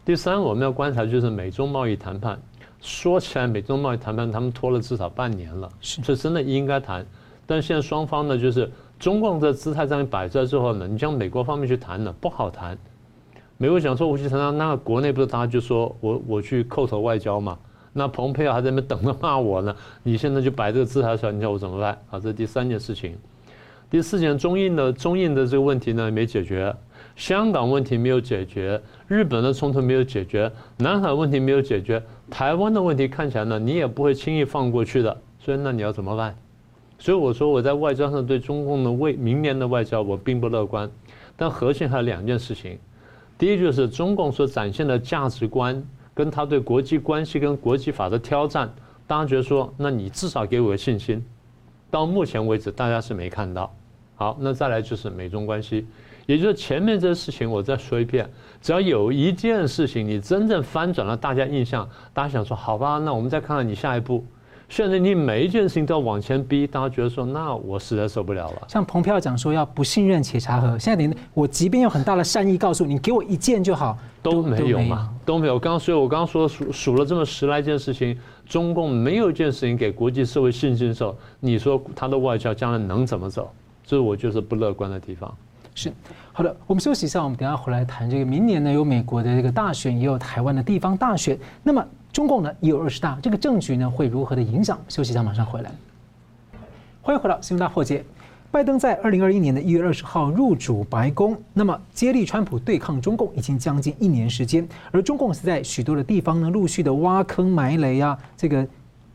第三，我们要观察就是美中贸易谈判。说起来，美中贸易谈判他们拖了至少半年了，是真的应该谈。但现在双方呢，就是中共的姿态这样摆在之后呢，你将美国方面去谈呢，不好谈。美国讲说无锡谈判，那国内不是大家就说我我去叩头外交嘛？那蓬佩奥还在那边等着骂我呢。你现在就摆这个姿态出来，你叫我怎么办？啊，这是第三件事情。第四件，中印的中印的这个问题呢没解决，香港问题没有解决，日本的冲突没有解决，南海问题没有解决，台湾的问题看起来呢你也不会轻易放过去的。所以那你要怎么办？所以我说我在外交上对中共的未明年的外交我并不乐观，但核心还有两件事情。第一就是中共所展现的价值观，跟他对国际关系跟国际法的挑战，大家觉得说，那你至少给我个信心。到目前为止，大家是没看到。好，那再来就是美中关系，也就是前面这个事情，我再说一遍，只要有一件事情你真正翻转了大家印象，大家想说，好吧，那我们再看看你下一步。现在你每一件事情都要往前逼，大家觉得说，那我实在受不了了。像蓬佩奥讲说要不信任且查核，现在连我即便有很大的善意告诉你，给我一件就好，都没有嘛，都没有。刚刚所以我刚刚说数数了这么十来件事情，中共没有一件事情给国际社会信心的时候，你说他的外交将来能怎么走？这是我就是不乐观的地方。是，好的，我们休息一下，我们等下回来谈这个。明年呢，有美国的这个大选，也有台湾的地方大选。那么中共呢，也有二十大，这个政局呢，会如何的影响？休息一下，马上回来。欢迎回到新闻大破解。拜登在二零二一年的一月二十号入主白宫，那么接力川普对抗中共已经将近一年时间，而中共是在许多的地方呢，陆续的挖坑埋雷啊，这个。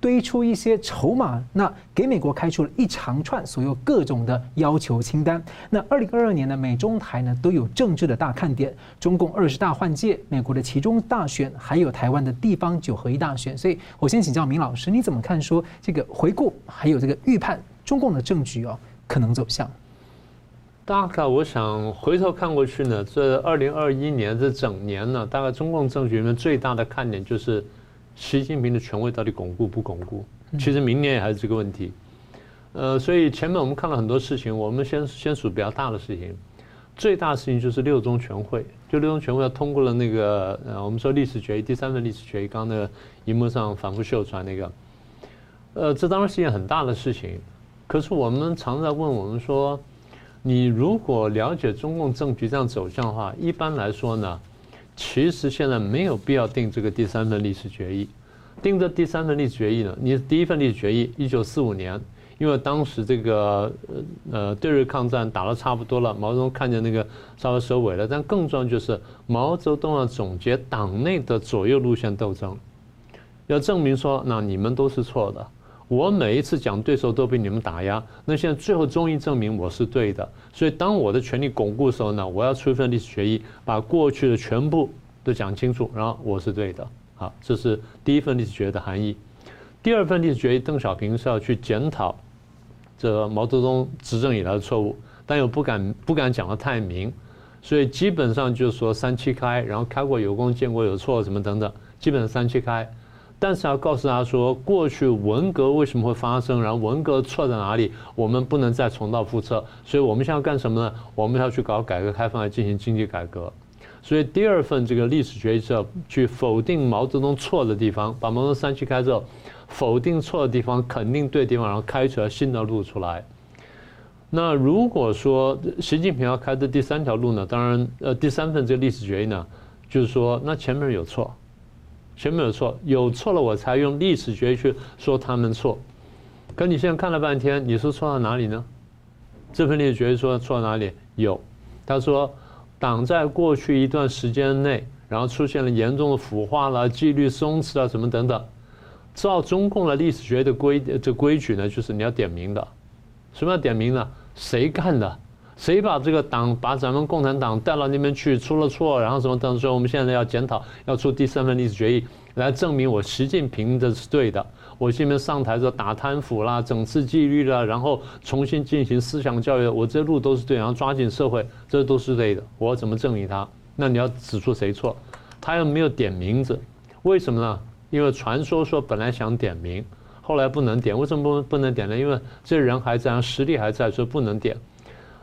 堆出一些筹码，那给美国开出了一长串所有各种的要求清单。那二零二二年呢，美中台呢都有政治的大看点，中共二十大换届，美国的其中大选，还有台湾的地方九合一大选。所以我先请教明老师，你怎么看说这个回顾，还有这个预判中共的政局哦可能走向？大概我想回头看过去呢，这二零二一年这整年呢，大概中共政局里面最大的看点就是。习近平的权威到底巩固不巩固？其实明年也还是这个问题。呃，所以前面我们看了很多事情，我们先先数比较大的事情。最大的事情就是六中全会，就六中全会要通过了那个呃，我们说历史决议，第三份历史决议，刚刚那个荧幕上反复秀出来那个。呃，这当然是一件很大的事情。可是我们常在问我们说，你如果了解中共政局这样走向的话，一般来说呢？其实现在没有必要定这个第三份历史决议，定这第三份历史决议呢？你第一份历史决议，一九四五年，因为当时这个呃对日抗战打得差不多了，毛泽东看见那个稍微收尾了，但更重要就是毛泽东要总结党内的左右路线斗争，要证明说，那你们都是错的。我每一次讲对手都被你们打压，那现在最后终于证明我是对的。所以当我的权力巩固的时候呢，我要出一份历史决议，把过去的全部都讲清楚，然后我是对的。好，这是第一份历史决议的含义。第二份历史决议，邓小平是要去检讨这毛泽东执政以来的错误，但又不敢不敢讲得太明，所以基本上就是说三七开，然后开过有功，建国有错，什么等等，基本上三七开。但是要告诉他说，过去文革为什么会发生，然后文革错在哪里，我们不能再重蹈覆辙。所以我们现在要干什么呢？我们要去搞改革开放，来进行经济改革。所以第二份这个历史决议是要去否定毛泽东错的地方，把毛泽东三七开之后，否定错的地方，肯定对的地方，然后开出来新的路出来。那如果说习近平要开的第三条路呢？当然，呃，第三份这个历史决议呢，就是说那前面有错。全没有错，有错了我才用历史决议去说他们错。可你现在看了半天，你说错到哪里呢？这份历史决议说错到哪里？有，他说党在过去一段时间内，然后出现了严重的腐化了、纪律松弛啊什么等等。照中共的历史决议的规这规矩呢，就是你要点名的。什么要点名呢？谁干的？谁把这个党把咱们共产党带到那边去出了错，然后什么等等，所以我们现在要检讨，要出第三份历史决议来证明我习近平的是对的。我这边上台之后打贪腐啦、整治纪律啦，然后重新进行思想教育，我这路都是对，然后抓紧社会，这都是对的。我要怎么证明他？那你要指出谁错？他又没有点名字，为什么呢？因为传说说本来想点名，后来不能点。为什么不不能点呢？因为这人还在，实力还在，所以不能点。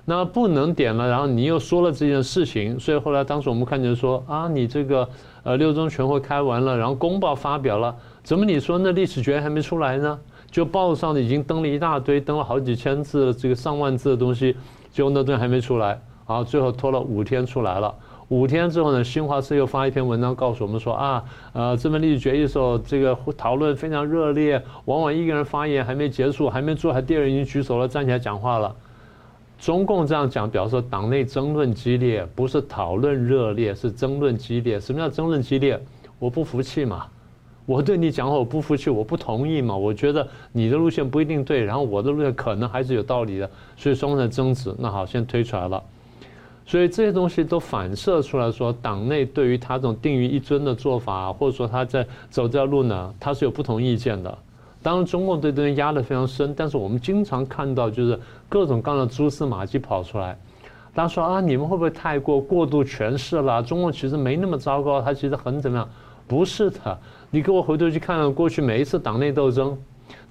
那不能点了，然后你又说了这件事情，所以后来当时我们看见说啊，你这个呃六中全会开完了，然后公报发表了，怎么你说那历史决议还没出来呢？就报上的已经登了一大堆，登了好几千字，这个上万字的东西，结果那东西还没出来，啊，最后拖了五天出来了。五天之后呢，新华社又发一篇文章告诉我们说啊，呃，这份历史决议的时候，这个讨论非常热烈，往往一个人发言还没结束，还没做，还第二人已经举手了，站起来讲话了。中共这样讲，表示党内争论激烈，不是讨论热烈，是争论激烈。什么叫争论激烈？我不服气嘛，我对你讲话我不服气，我不同意嘛。我觉得你的路线不一定对，然后我的路线可能还是有道理的，所以双方的争执。那好，先推出来了。所以这些东西都反射出来说，党内对于他这种定于一尊的做法，或者说他在走这条路呢，他是有不同意见的。当然，中共对这些压得非常深，但是我们经常看到就是各种各样的蛛丝马迹跑出来。大家说啊，你们会不会太过过度诠释了？中共其实没那么糟糕，他其实很怎么样？不是的，你给我回头去看看过去每一次党内斗争，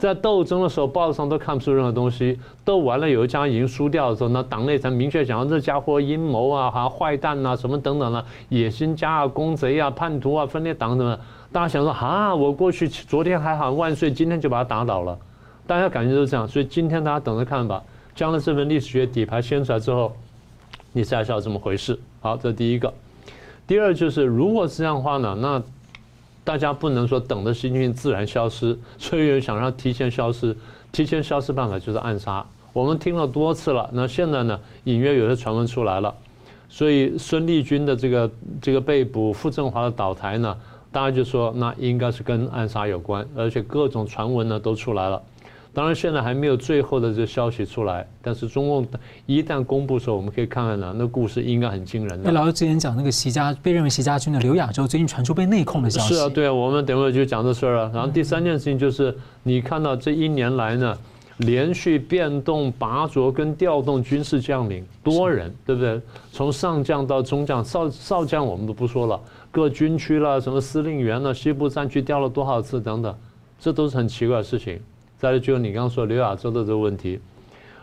在斗争的时候，报纸上都看不出任何东西。斗完了，有一家已经输掉的时候，那党内才明确讲这家伙阴谋啊，还坏蛋啊，什么等等的、野心家啊，公贼啊，叛徒啊，分裂党什么。大家想说啊，我过去昨天还喊万岁，今天就把他打倒了。大家感觉就是这样，所以今天大家等着看吧。将来这份历史学底牌掀出来之后，你才知道怎么回事。好，这是第一个。第二就是，如果是这样的话呢，那。大家不能说等的习近平自然消失，所以想让提前消失。提前消失办法就是暗杀。我们听了多次了，那现在呢，隐约有些传闻出来了。所以孙立军的这个这个被捕，傅政华的倒台呢，大家就说那应该是跟暗杀有关，而且各种传闻呢都出来了。当然，现在还没有最后的这个消息出来，但是中共一旦公布的时候，我们可以看看呢，那故事应该很惊人的。那老师之前讲那个习家被认为习家军的刘亚洲，最近传出被内控的消息。是啊，对啊，我们等会儿就讲这事儿了。然后第三件事情就是，你看到这一年来呢，连续变动、拔擢跟调动军事将领多人，对不对？从上将到中将、少少将我们都不说了，各军区啦、什么司令员啦、西部战区调了多少次等等，这都是很奇怪的事情。再来就是你刚刚说刘亚洲的这个问题，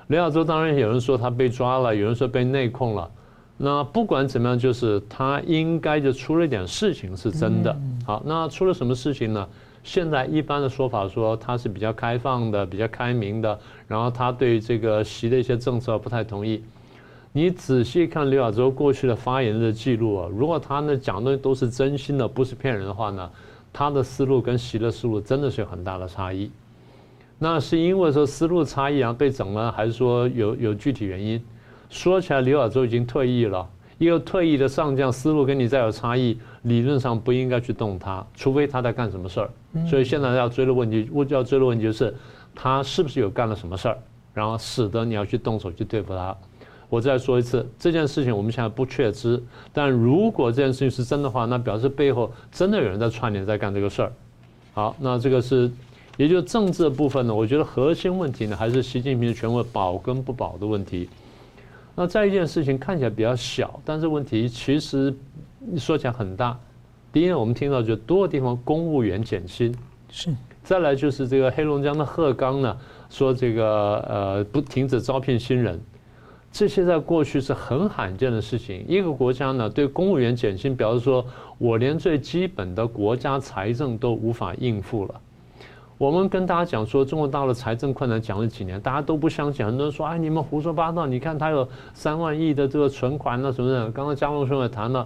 刘亚洲当然有人说他被抓了，有人说被内控了。那不管怎么样，就是他应该就出了一点事情是真的。好，那出了什么事情呢？现在一般的说法说他是比较开放的、比较开明的，然后他对这个习的一些政策不太同意。你仔细看刘亚洲过去的发言的记录啊，如果他呢讲的都是真心的，不是骗人的话呢，他的思路跟习的思路真的是有很大的差异。那是因为说思路差异啊被整了，还是说有有具体原因？说起来，刘亚洲已经退役了，一个退役的上将思路跟你再有差异，理论上不应该去动他，除非他在干什么事儿。所以现在要追的问题，我就要追的问题就是，他是不是有干了什么事儿，然后使得你要去动手去对付他？我再说一次，这件事情我们现在不确知，但如果这件事情是真的话，那表示背后真的有人在串联在干这个事儿。好，那这个是。也就是政治的部分呢，我觉得核心问题呢，还是习近平的权威保跟不保的问题。那再一件事情看起来比较小，但是问题其实说起来很大。第一呢，我们听到就多个地方公务员减薪，是。再来就是这个黑龙江的鹤岗呢，说这个呃不停止招聘新人，这些在过去是很罕见的事情。一个国家呢对公务员减薪，表示说我连最基本的国家财政都无法应付了。我们跟大家讲说，中国大陆财政困难讲了几年，大家都不相信。很多人说：“哎，你们胡说八道！你看他有三万亿的这个存款呢，什么的。”刚刚佳龙兄也谈了，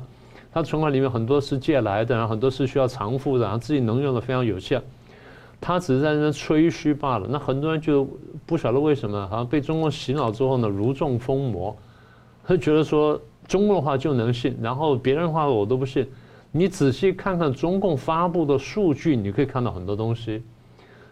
他存款里面很多是借来的，然后很多是需要偿付的，然后自己能用的非常有限。他只是在那吹嘘罢了。那很多人就不晓得为什么，好像被中国洗脑之后呢，如中疯魔，他 觉得说中国的话就能信，然后别人的话我都不信。你仔细看看中共发布的数据，你可以看到很多东西。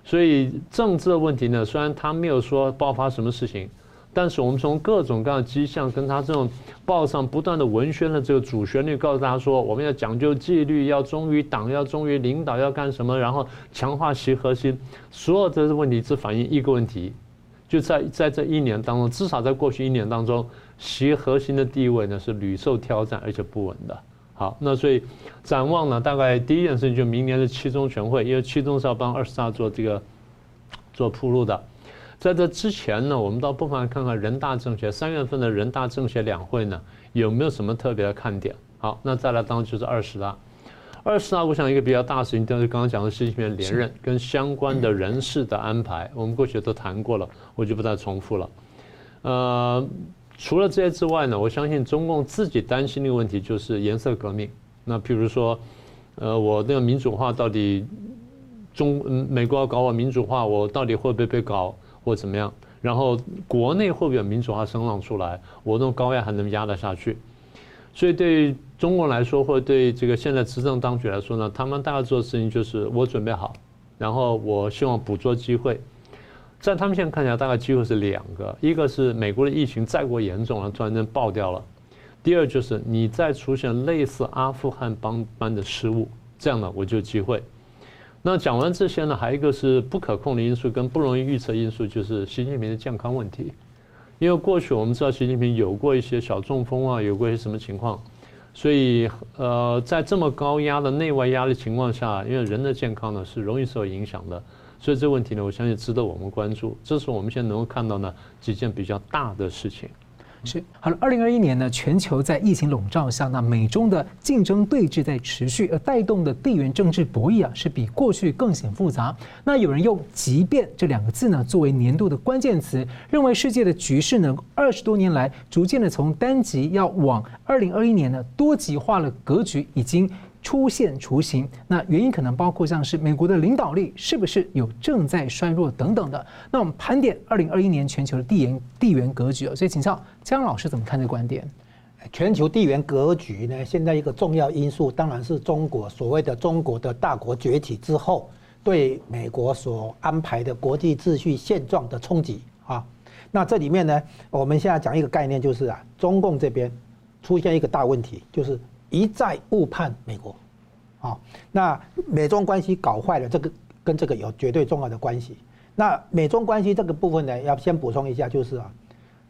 所以政治的问题呢，虽然他没有说爆发什么事情，但是我们从各种各样的迹象，跟他这种报上不断的文宣的这个主旋律，告诉大家说，我们要讲究纪律，要忠于党，要忠于领导，要干什么，然后强化习核心，所有这些问题只反映一个问题，就在在这一年当中，至少在过去一年当中，习核心的地位呢是屡受挑战，而且不稳的。好，那所以展望呢，大概第一件事情就明年的七中全会，因为七中是要帮二十大做这个做铺路的。在这之前呢，我们倒不妨看看人大政协三月份的人大政协两会呢，有没有什么特别的看点？好，那再来当然就是二十大。二十大，我想一个比较大的事情，就是刚刚讲的习近平连任跟相关的人事的安排，我们过去都谈过了，我就不再重复了。呃。除了这些之外呢，我相信中共自己担心的问题就是颜色革命。那譬如说，呃，我那个民主化到底中嗯美国要搞我民主化，我到底会不会被搞或怎么样？然后国内会不会有民主化声浪出来？我那种高压还能压得下去？所以对于中国来说，或者对这个现在执政当局来说呢，他们大概做的事情就是我准备好，然后我希望捕捉机会。在他们现在看起来，大概机会是两个：一个是美国的疫情再过严重了，突然间爆掉了；第二就是你再出现类似阿富汗邦般的失误，这样呢，我就有机会。那讲完这些呢，还有一个是不可控的因素跟不容易预测因素，就是习近平的健康问题。因为过去我们知道习近平有过一些小中风啊，有过一些什么情况，所以呃，在这么高压的内外压力情况下，因为人的健康呢是容易受影响的。所以这个问题呢，我相信值得我们关注。这是我们现在能够看到呢几件比较大的事情。是好了，二零二一年呢，全球在疫情笼罩下，那美中的竞争对峙在持续，而带动的地缘政治博弈啊，是比过去更显复杂。那有人用“即便”这两个字呢，作为年度的关键词，认为世界的局势呢，二十多年来逐渐的从单极要往二零二一年呢多极化的格局已经。出现雏形，那原因可能包括像是美国的领导力是不是有正在衰弱等等的。那我们盘点二零二一年全球的地缘地缘格局啊，所以请教江老师怎么看这个观点？全球地缘格局呢，现在一个重要因素当然是中国所谓的中国的大国崛起之后，对美国所安排的国际秩序现状的冲击啊。那这里面呢，我们现在讲一个概念，就是啊，中共这边出现一个大问题，就是。一再误判美国，啊，那美中关系搞坏了，这个跟这个有绝对重要的关系。那美中关系这个部分呢，要先补充一下，就是啊，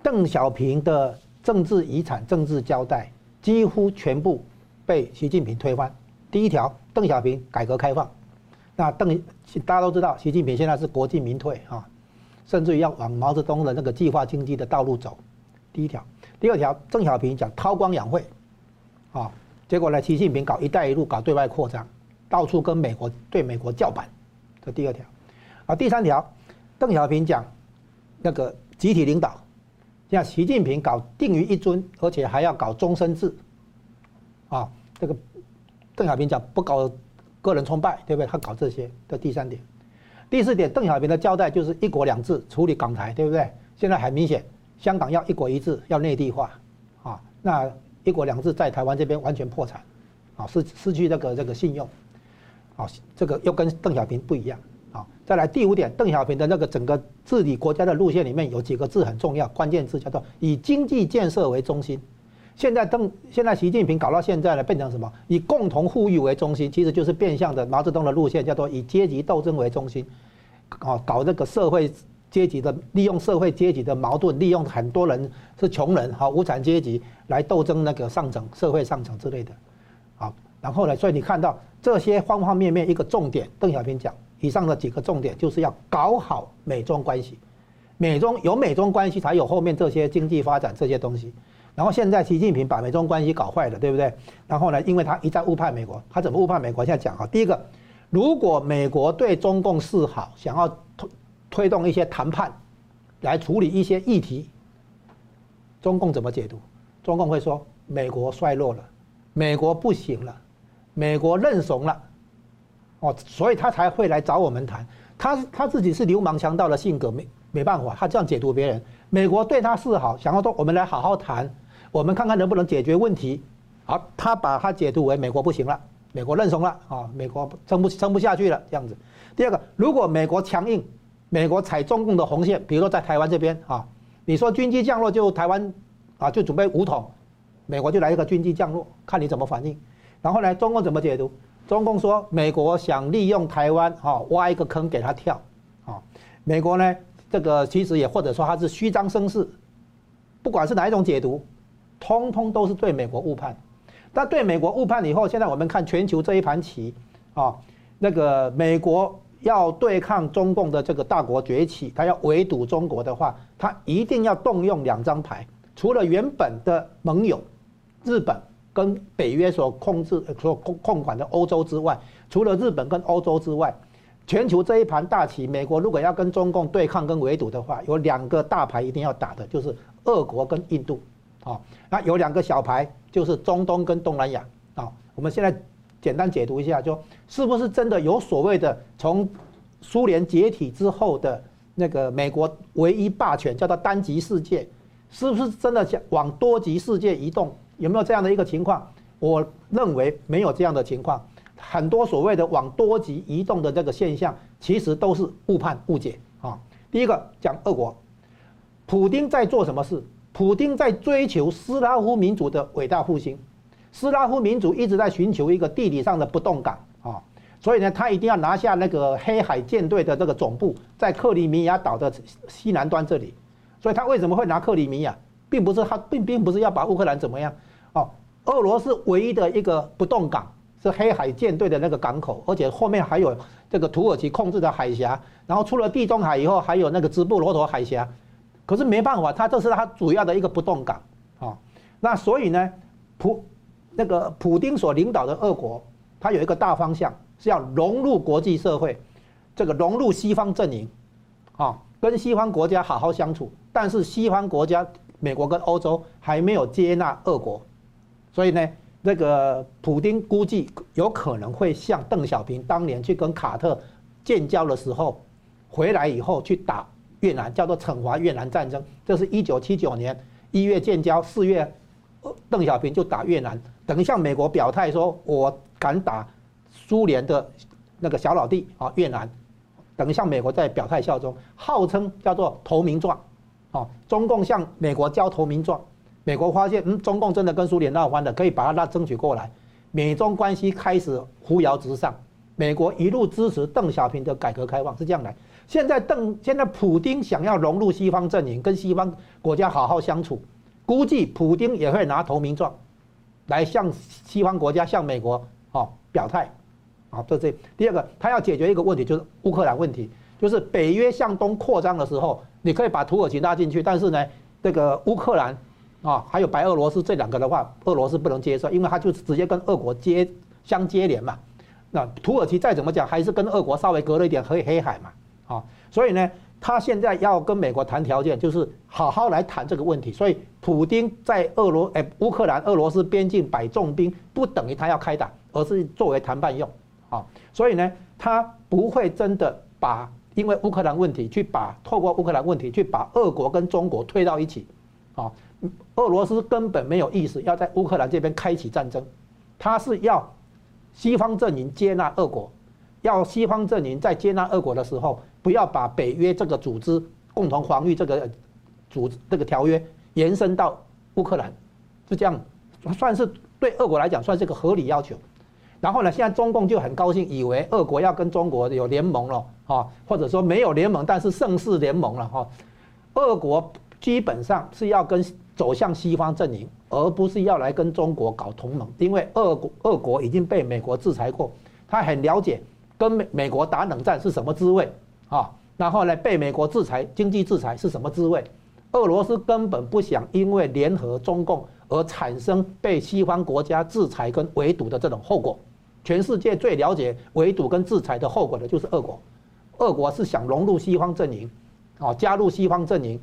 邓小平的政治遗产、政治交代几乎全部被习近平推翻。第一条，邓小平改革开放，那邓大家都知道，习近平现在是国进民退啊，甚至于要往毛泽东的那个计划经济的道路走。第一条，第二条，邓小平讲韬光养晦，啊。结果呢？习近平搞“一带一路”，搞对外扩张，到处跟美国对美国叫板，这第二条。啊，第三条，邓小平讲那个集体领导，像习近平搞定于一尊，而且还要搞终身制。啊，这个邓小平讲不搞个人崇拜，对不对？他搞这些。这第三点，第四点，邓小平的交代就是“一国两制”处理港台，对不对？现在很明显，香港要“一国一制”，要内地化。啊，那。一国两制在台湾这边完全破产，啊，失失去这个这个信用，啊，这个又跟邓小平不一样，啊，再来第五点，邓小平的那个整个治理国家的路线里面有几个字很重要，关键字叫做以经济建设为中心。现在邓现在习近平搞到现在呢，变成什么？以共同富裕为中心，其实就是变相的毛泽东的路线，叫做以阶级斗争为中心，啊，搞这个社会。阶级的利用社会阶级的矛盾，利用很多人是穷人哈无产阶级来斗争那个上层社会上层之类的，好，然后呢，所以你看到这些方方面面一个重点，邓小平讲以上的几个重点就是要搞好美中关系，美中有美中关系才有后面这些经济发展这些东西，然后现在习近平把美中关系搞坏了，对不对？然后呢，因为他一再误判美国，他怎么误判美国？现在讲哈，第一个，如果美国对中共示好，想要推动一些谈判，来处理一些议题。中共怎么解读？中共会说美国衰落了，美国不行了，美国认怂了，哦，所以他才会来找我们谈。他他自己是流氓强盗的性格，没没办法，他这样解读别人。美国对他示好，想要说我们来好好谈，我们看看能不能解决问题。好，他把他解读为美国不行了，美国认怂了啊，美国撑不撑不下去了这样子。第二个，如果美国强硬。美国踩中共的红线，比如说在台湾这边啊，你说军机降落就台湾啊就准备武统，美国就来一个军机降落，看你怎么反应。然后呢，中共怎么解读？中共说美国想利用台湾啊挖一个坑给他跳啊。美国呢这个其实也或者说他是虚张声势，不管是哪一种解读，通通都是对美国误判。但对美国误判以后，现在我们看全球这一盘棋啊，那个美国。要对抗中共的这个大国崛起，他要围堵中国的话，他一定要动用两张牌。除了原本的盟友日本跟北约所控制、所控管的欧洲之外，除了日本跟欧洲之外，全球这一盘大棋，美国如果要跟中共对抗跟围堵的话，有两个大牌一定要打的，就是俄国跟印度。啊，那有两个小牌，就是中东跟东南亚。啊，我们现在。简单解读一下，就是不是真的有所谓的从苏联解体之后的那个美国唯一霸权，叫做单极世界，是不是真的想往多极世界移动？有没有这样的一个情况？我认为没有这样的情况。很多所谓的往多极移动的这个现象，其实都是误判误解啊。第一个讲俄国，普丁在做什么事？普丁在追求斯拉夫民族的伟大复兴。斯拉夫民族一直在寻求一个地理上的不动港啊，所以呢，他一定要拿下那个黑海舰队的这个总部，在克里米亚岛的西南端这里。所以他为什么会拿克里米亚，并不是他并并不是要把乌克兰怎么样哦。俄罗斯唯一的一个不动港是黑海舰队的那个港口，而且后面还有这个土耳其控制的海峡，然后出了地中海以后，还有那个直布罗陀海峡。可是没办法，他这是他主要的一个不动港啊。那所以呢，普那个普丁所领导的俄国，它有一个大方向是要融入国际社会，这个融入西方阵营，啊，跟西方国家好好相处。但是西方国家，美国跟欧洲还没有接纳俄国，所以呢。那个普丁估计有可能会像邓小平当年去跟卡特建交的时候，回来以后去打越南，叫做惩罚越南战争。这是一九七九年一月建交，四月邓小平就打越南，等于向美国表态说，我敢打苏联的那个小老弟啊越南，等于向美国在表态效忠，号称叫做投名状，啊，中共向美国交投名状。美国发现，嗯，中共真的跟苏联闹翻了，可以把它拉争取过来，美中关系开始扶摇直上。美国一路支持邓小平的改革开放，是这样来。现在邓现在普丁想要融入西方阵营，跟西方国家好好相处，估计普丁也会拿投名状，来向西方国家、向美国哦表态。啊，这是第二个，他要解决一个问题，就是乌克兰问题，就是北约向东扩张的时候，你可以把土耳其拉进去，但是呢，这个乌克兰。啊，还有白俄罗斯这两个的话，俄罗斯不能接受，因为他就直接跟俄国接相接连嘛。那土耳其再怎么讲，还是跟俄国稍微隔了一点黑黑海嘛。啊，所以呢，他现在要跟美国谈条件，就是好好来谈这个问题。所以，普丁在俄罗哎乌克兰俄罗斯边境摆重兵，不等于他要开打，而是作为谈判用。啊，所以呢，他不会真的把因为乌克兰问题去把透过乌克兰问题去把俄国跟中国推到一起。啊。俄罗斯根本没有意思要在乌克兰这边开启战争，他是要西方阵营接纳俄国，要西方阵营在接纳俄国的时候，不要把北约这个组织共同防御这个组这个条约延伸到乌克兰，是这样，算是对俄国来讲算是个合理要求。然后呢，现在中共就很高兴，以为俄国要跟中国有联盟了啊，或者说没有联盟，但是盛世联盟了哈。俄国基本上是要跟。走向西方阵营，而不是要来跟中国搞同盟，因为俄国俄国已经被美国制裁过，他很了解跟美美国打冷战是什么滋味啊。然后呢，被美国制裁经济制裁是什么滋味？俄罗斯根本不想因为联合中共而产生被西方国家制裁跟围堵的这种后果。全世界最了解围堵跟制裁的后果的就是俄国，俄国是想融入西方阵营，啊，加入西方阵营，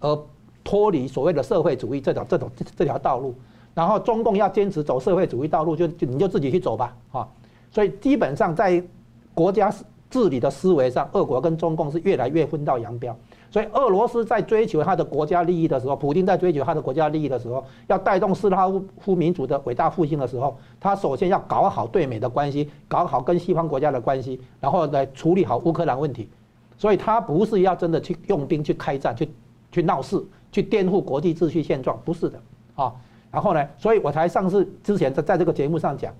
而。脱离所谓的社会主义这条这种这条道路，然后中共要坚持走社会主义道路，就就你就自己去走吧，啊，所以基本上在国家治理的思维上，俄国跟中共是越来越分道扬镳。所以俄罗斯在追求他的国家利益的时候，普京在追求他的国家利益的时候，要带动斯拉夫民族的伟大复兴的时候，他首先要搞好对美的关系，搞好跟西方国家的关系，然后来处理好乌克兰问题。所以他不是要真的去用兵去开战去去闹事。去颠覆国际秩序现状，不是的啊。然后呢，所以我才上次之前在在这个节目上讲，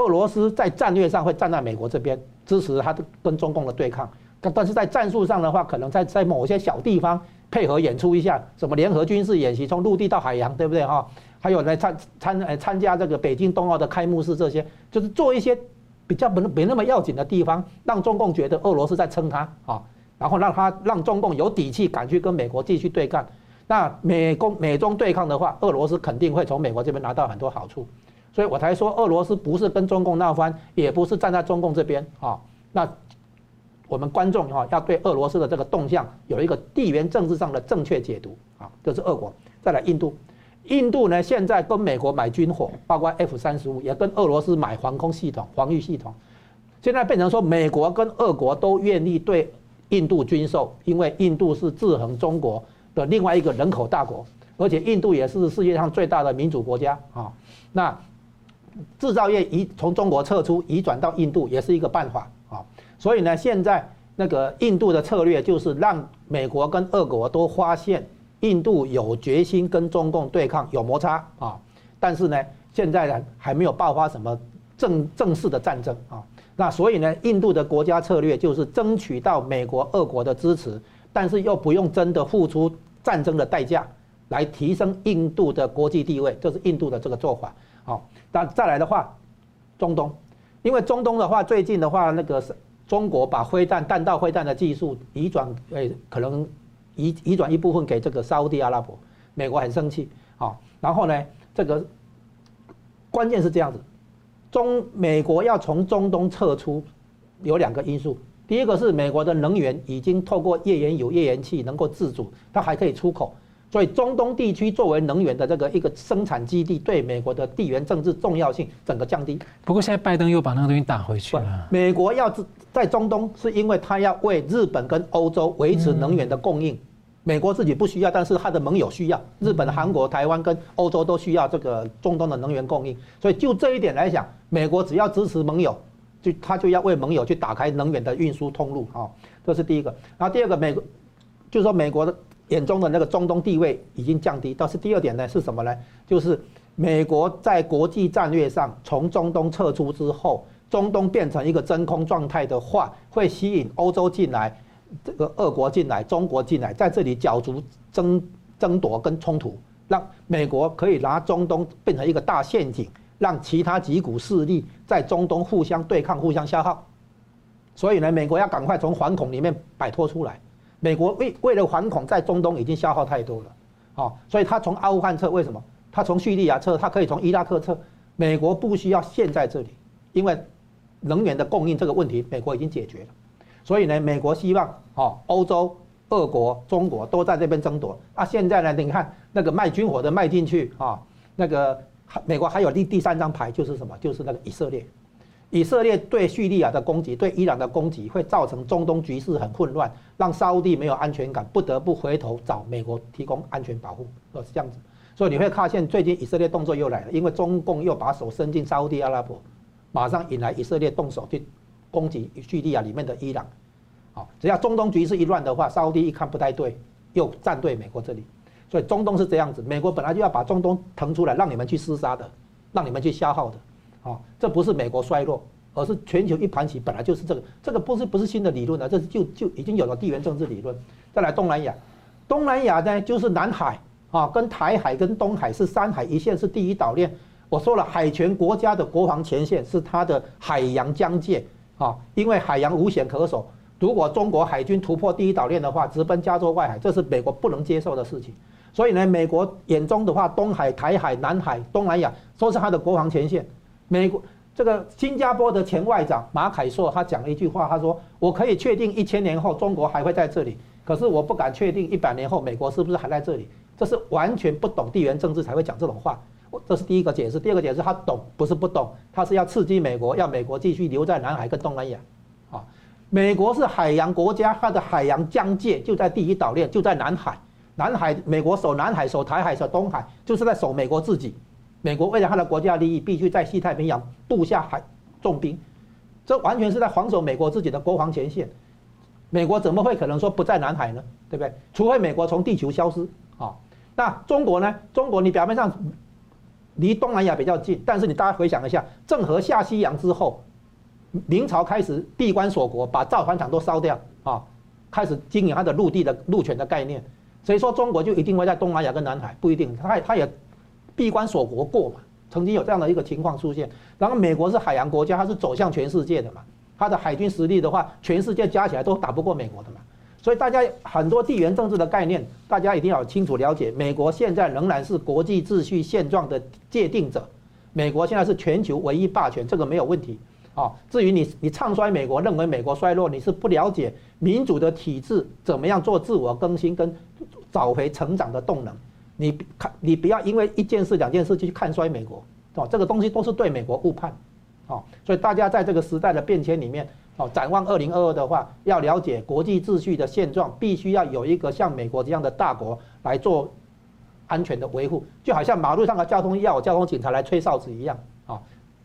俄罗斯在战略上会站在美国这边，支持他跟中共的对抗。但是在战术上的话，可能在在某些小地方配合演出一下，什么联合军事演习，从陆地到海洋，对不对哈？还有来参参呃参加这个北京冬奥的开幕式，这些就是做一些比较不没那么要紧的地方，让中共觉得俄罗斯在撑他啊，然后让他让中共有底气敢去跟美国继续对干。那美共美中对抗的话，俄罗斯肯定会从美国这边拿到很多好处，所以我才说俄罗斯不是跟中共闹翻，也不是站在中共这边啊。那我们观众哈要对俄罗斯的这个动向有一个地缘政治上的正确解读啊。这是俄国，再来印度，印度呢现在跟美国买军火，包括 F 三十五，也跟俄罗斯买防空系统、防御系统，现在变成说美国跟俄国都愿意对印度军售，因为印度是制衡中国的另外一个人口大国，而且印度也是世界上最大的民主国家啊。那制造业移从中国撤出，移转到印度也是一个办法啊。所以呢，现在那个印度的策略就是让美国跟俄国都发现印度有决心跟中共对抗，有摩擦啊。但是呢，现在呢还没有爆发什么正正式的战争啊。那所以呢，印度的国家策略就是争取到美国、俄国的支持。但是又不用真的付出战争的代价来提升印度的国际地位，这是印度的这个做法。好，那再来的话，中东，因为中东的话，最近的话，那个是中国把飞弹、弹道飞弹的技术移转，诶，可能移移转一部分给这个沙乌地阿拉伯，美国很生气，好，然后呢，这个关键是这样子，中美国要从中东撤出，有两个因素，第一个是美国的能源已经透过页岩油、页岩气能够自主，它还可以出口。所以中东地区作为能源的这个一个生产基地，对美国的地缘政治重要性整个降低。不过现在拜登又把那个东西打回去了。美国要在中东，是因为他要为日本跟欧洲维持能源的供应。美国自己不需要，但是他的盟友需要。日本、韩国、台湾跟欧洲都需要这个中东的能源供应。所以就这一点来讲，美国只要支持盟友，就他就要为盟友去打开能源的运输通路啊。这是第一个。然后第二个，美国就是说美国的。眼中的那个中东地位已经降低，但是第二点呢是什么呢？就是美国在国际战略上从中东撤出之后，中东变成一个真空状态的话，会吸引欧洲进来，这个俄国进来，中国进来，在这里角逐争争夺跟冲突，让美国可以拿中东变成一个大陷阱，让其他几股势力在中东互相对抗、互相消耗。所以呢，美国要赶快从惶恐里面摆脱出来。美国为为了反恐，在中东已经消耗太多了，好，所以他从阿富汗撤，为什么？他从叙利亚撤，他可以从伊拉克撤。美国不需要陷在这里，因为能源的供应这个问题，美国已经解决了。所以呢，美国希望哦，欧洲、俄国、中国都在这边争夺。啊，现在呢，你看那个卖军火的卖进去啊，那个美国还有第第三张牌就是什么？就是那个以色列。以色列对叙利亚的攻击，对伊朗的攻击，会造成中东局势很混乱，让沙乌地没有安全感，不得不回头找美国提供安全保护，哦，是这样子。所以你会发现，最近以色列动作又来了，因为中共又把手伸进沙乌地阿拉伯，马上引来以色列动手去攻击叙利亚里面的伊朗。好，只要中东局势一乱的话，沙乌地一看不太对，又站队美国这里。所以中东是这样子，美国本来就要把中东腾出来，让你们去厮杀的，让你们去消耗的。啊，这不是美国衰落，而是全球一盘棋本来就是这个，这个不是不是新的理论啊，这就就已经有了地缘政治理论。再来东南亚，东南亚呢就是南海啊，跟台海跟东海是三海一线，是第一岛链。我说了，海权国家的国防前线是它的海洋疆界啊，因为海洋无险可守。如果中国海军突破第一岛链的话，直奔加州外海，这是美国不能接受的事情。所以呢，美国眼中的话，东海、台海、南海、东南亚都是它的国防前线。美国这个新加坡的前外长马凯硕，他讲了一句话，他说：“我可以确定一千年后中国还会在这里，可是我不敢确定一百年后美国是不是还在这里。”这是完全不懂地缘政治才会讲这种话。这是第一个解释。第二个解释，他懂不是不懂，他是要刺激美国，要美国继续留在南海跟东南亚。啊，美国是海洋国家，它的海洋疆界就在第一岛链，就在南海。南海，美国守南海，守台海，守东海，就是在守美国自己。美国为了他的国家利益，必须在西太平洋布下海重兵，这完全是在防守美国自己的国防前线。美国怎么会可能说不在南海呢？对不对？除非美国从地球消失啊。那中国呢？中国你表面上离东南亚比较近，但是你大家回想一下，郑和下西洋之后，明朝开始闭关锁国，把造船厂都烧掉啊，开始经营他的陆地的陆权的概念。所以说中国就一定会在东南亚跟南海？不一定，他他也。闭关锁国过嘛，曾经有这样的一个情况出现。然后美国是海洋国家，它是走向全世界的嘛，它的海军实力的话，全世界加起来都打不过美国的嘛。所以大家很多地缘政治的概念，大家一定要清楚了解。美国现在仍然是国际秩序现状的界定者，美国现在是全球唯一霸权，这个没有问题啊。至于你你唱衰美国，认为美国衰落，你是不了解民主的体制怎么样做自我更新跟找回成长的动能。你看，你不要因为一件事、两件事就去看衰美国，哦，这个东西都是对美国误判，哦，所以大家在这个时代的变迁里面，哦，展望二零二二的话，要了解国际秩序的现状，必须要有一个像美国这样的大国来做安全的维护，就好像马路上的交通要有交通警察来吹哨子一样，啊，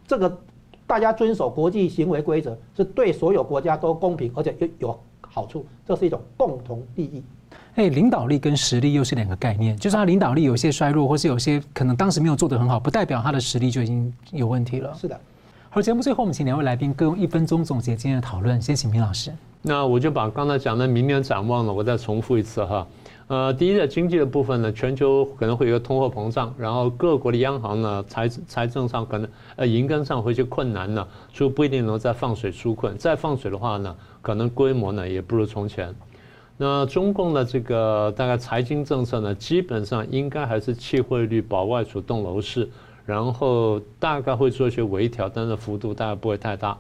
这个大家遵守国际行为规则是对所有国家都公平，而且又有好处，这是一种共同利益。哎，领导力跟实力又是两个概念。就算他领导力有些衰弱，或是有些可能当时没有做得很好，不代表他的实力就已经有问题了。是的。好，节目最后我们请两位来宾各用一分钟总结今天的讨论。先请明老师。那我就把刚才讲的明年展望呢，我再重复一次哈。呃，第一，在经济的部分呢，全球可能会有个通货膨胀，然后各国的央行呢，财财政上可能呃银根上会有些困难呢，就不一定能再放水纾困。再放水的话呢，可能规模呢也不如从前。那中共的这个大概财经政策呢，基本上应该还是弃汇率、保外储、动楼市，然后大概会做一些微调，但是幅度大概不会太大。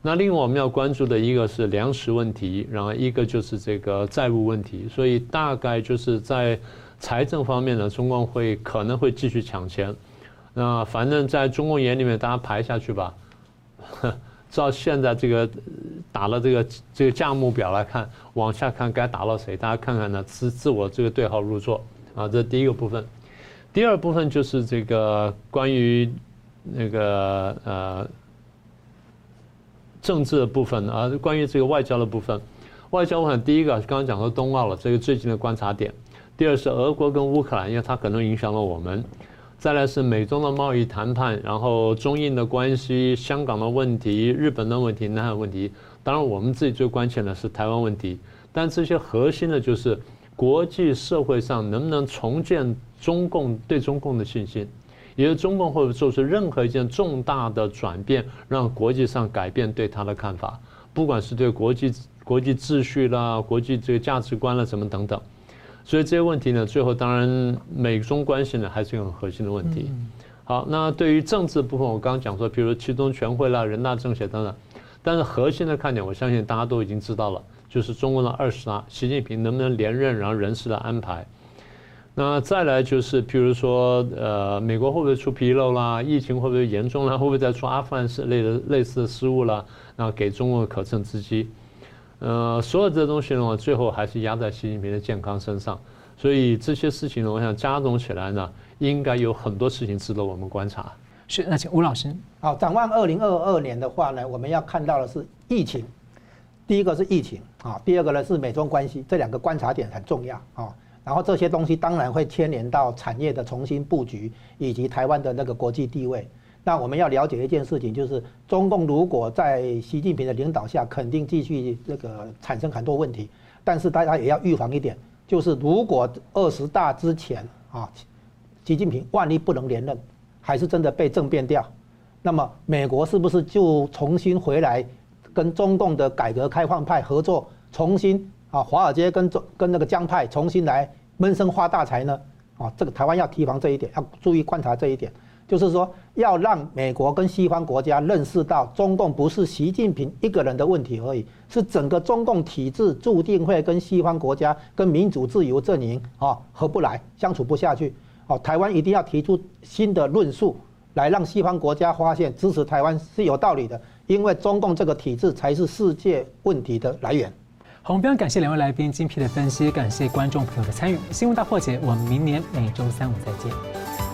那另外我们要关注的一个是粮食问题，然后一个就是这个债务问题，所以大概就是在财政方面呢，中共会可能会继续抢钱。那反正在中共眼里面，大家排下去吧。照现在这个打了这个这个价目表来看，往下看该打到谁，大家看看呢，自自我这个对号入座啊，这是第一个部分。第二部分就是这个关于那个呃。政治的部分啊，关于这个外交的部分，外交我想第一个刚刚讲到冬奥了，这个最近的观察点；第二是俄国跟乌克兰，因为它可能影响了我们；再来是美中的贸易谈判，然后中印的关系、香港的问题、日本的问题、南海问题。当然，我们自己最关切的是台湾问题。但这些核心的就是国际社会上能不能重建中共对中共的信心。也就是中共会做出任何一件重大的转变，让国际上改变对他的看法，不管是对国际国际秩序啦、国际这个价值观啦什么等等。所以这些问题呢，最后当然美中关系呢还是一个很核心的问题。好，那对于政治部分，我刚刚讲说，比如七中全会啦、人大政协等等，但是核心的看点，我相信大家都已经知道了，就是中共的二十大，习近平能不能连任，然后人事的安排。那再来就是，譬如说，呃，美国会不会出纰漏啦？疫情会不会严重啦？会不会再出阿富汗类的类似的失误啦？然后给中国可乘之机。呃，所有这些东西呢，最后还是压在习近平的健康身上。所以这些事情呢，我想加总起来呢，应该有很多事情值得我们观察。是，那请吴老师。好，展望二零二二年的话呢，我们要看到的是疫情。第一个是疫情啊，第二个呢是美中关系，这两个观察点很重要啊。然后这些东西当然会牵连到产业的重新布局，以及台湾的那个国际地位。那我们要了解一件事情，就是中共如果在习近平的领导下，肯定继续这个产生很多问题。但是大家也要预防一点，就是如果二十大之前啊，习近平万一不能连任，还是真的被政变掉，那么美国是不是就重新回来跟中共的改革开放派合作，重新？啊，华尔街跟中跟那个江派重新来闷声发大财呢？啊，这个台湾要提防这一点，要注意观察这一点，就是说要让美国跟西方国家认识到，中共不是习近平一个人的问题而已，是整个中共体制注定会跟西方国家、跟民主自由阵营啊合不来，相处不下去。哦，台湾一定要提出新的论述，来让西方国家发现支持台湾是有道理的，因为中共这个体制才是世界问题的来源。洪彪感谢两位来宾精辟的分析，感谢观众朋友的参与。新闻大破解，我们明年每周三五再见。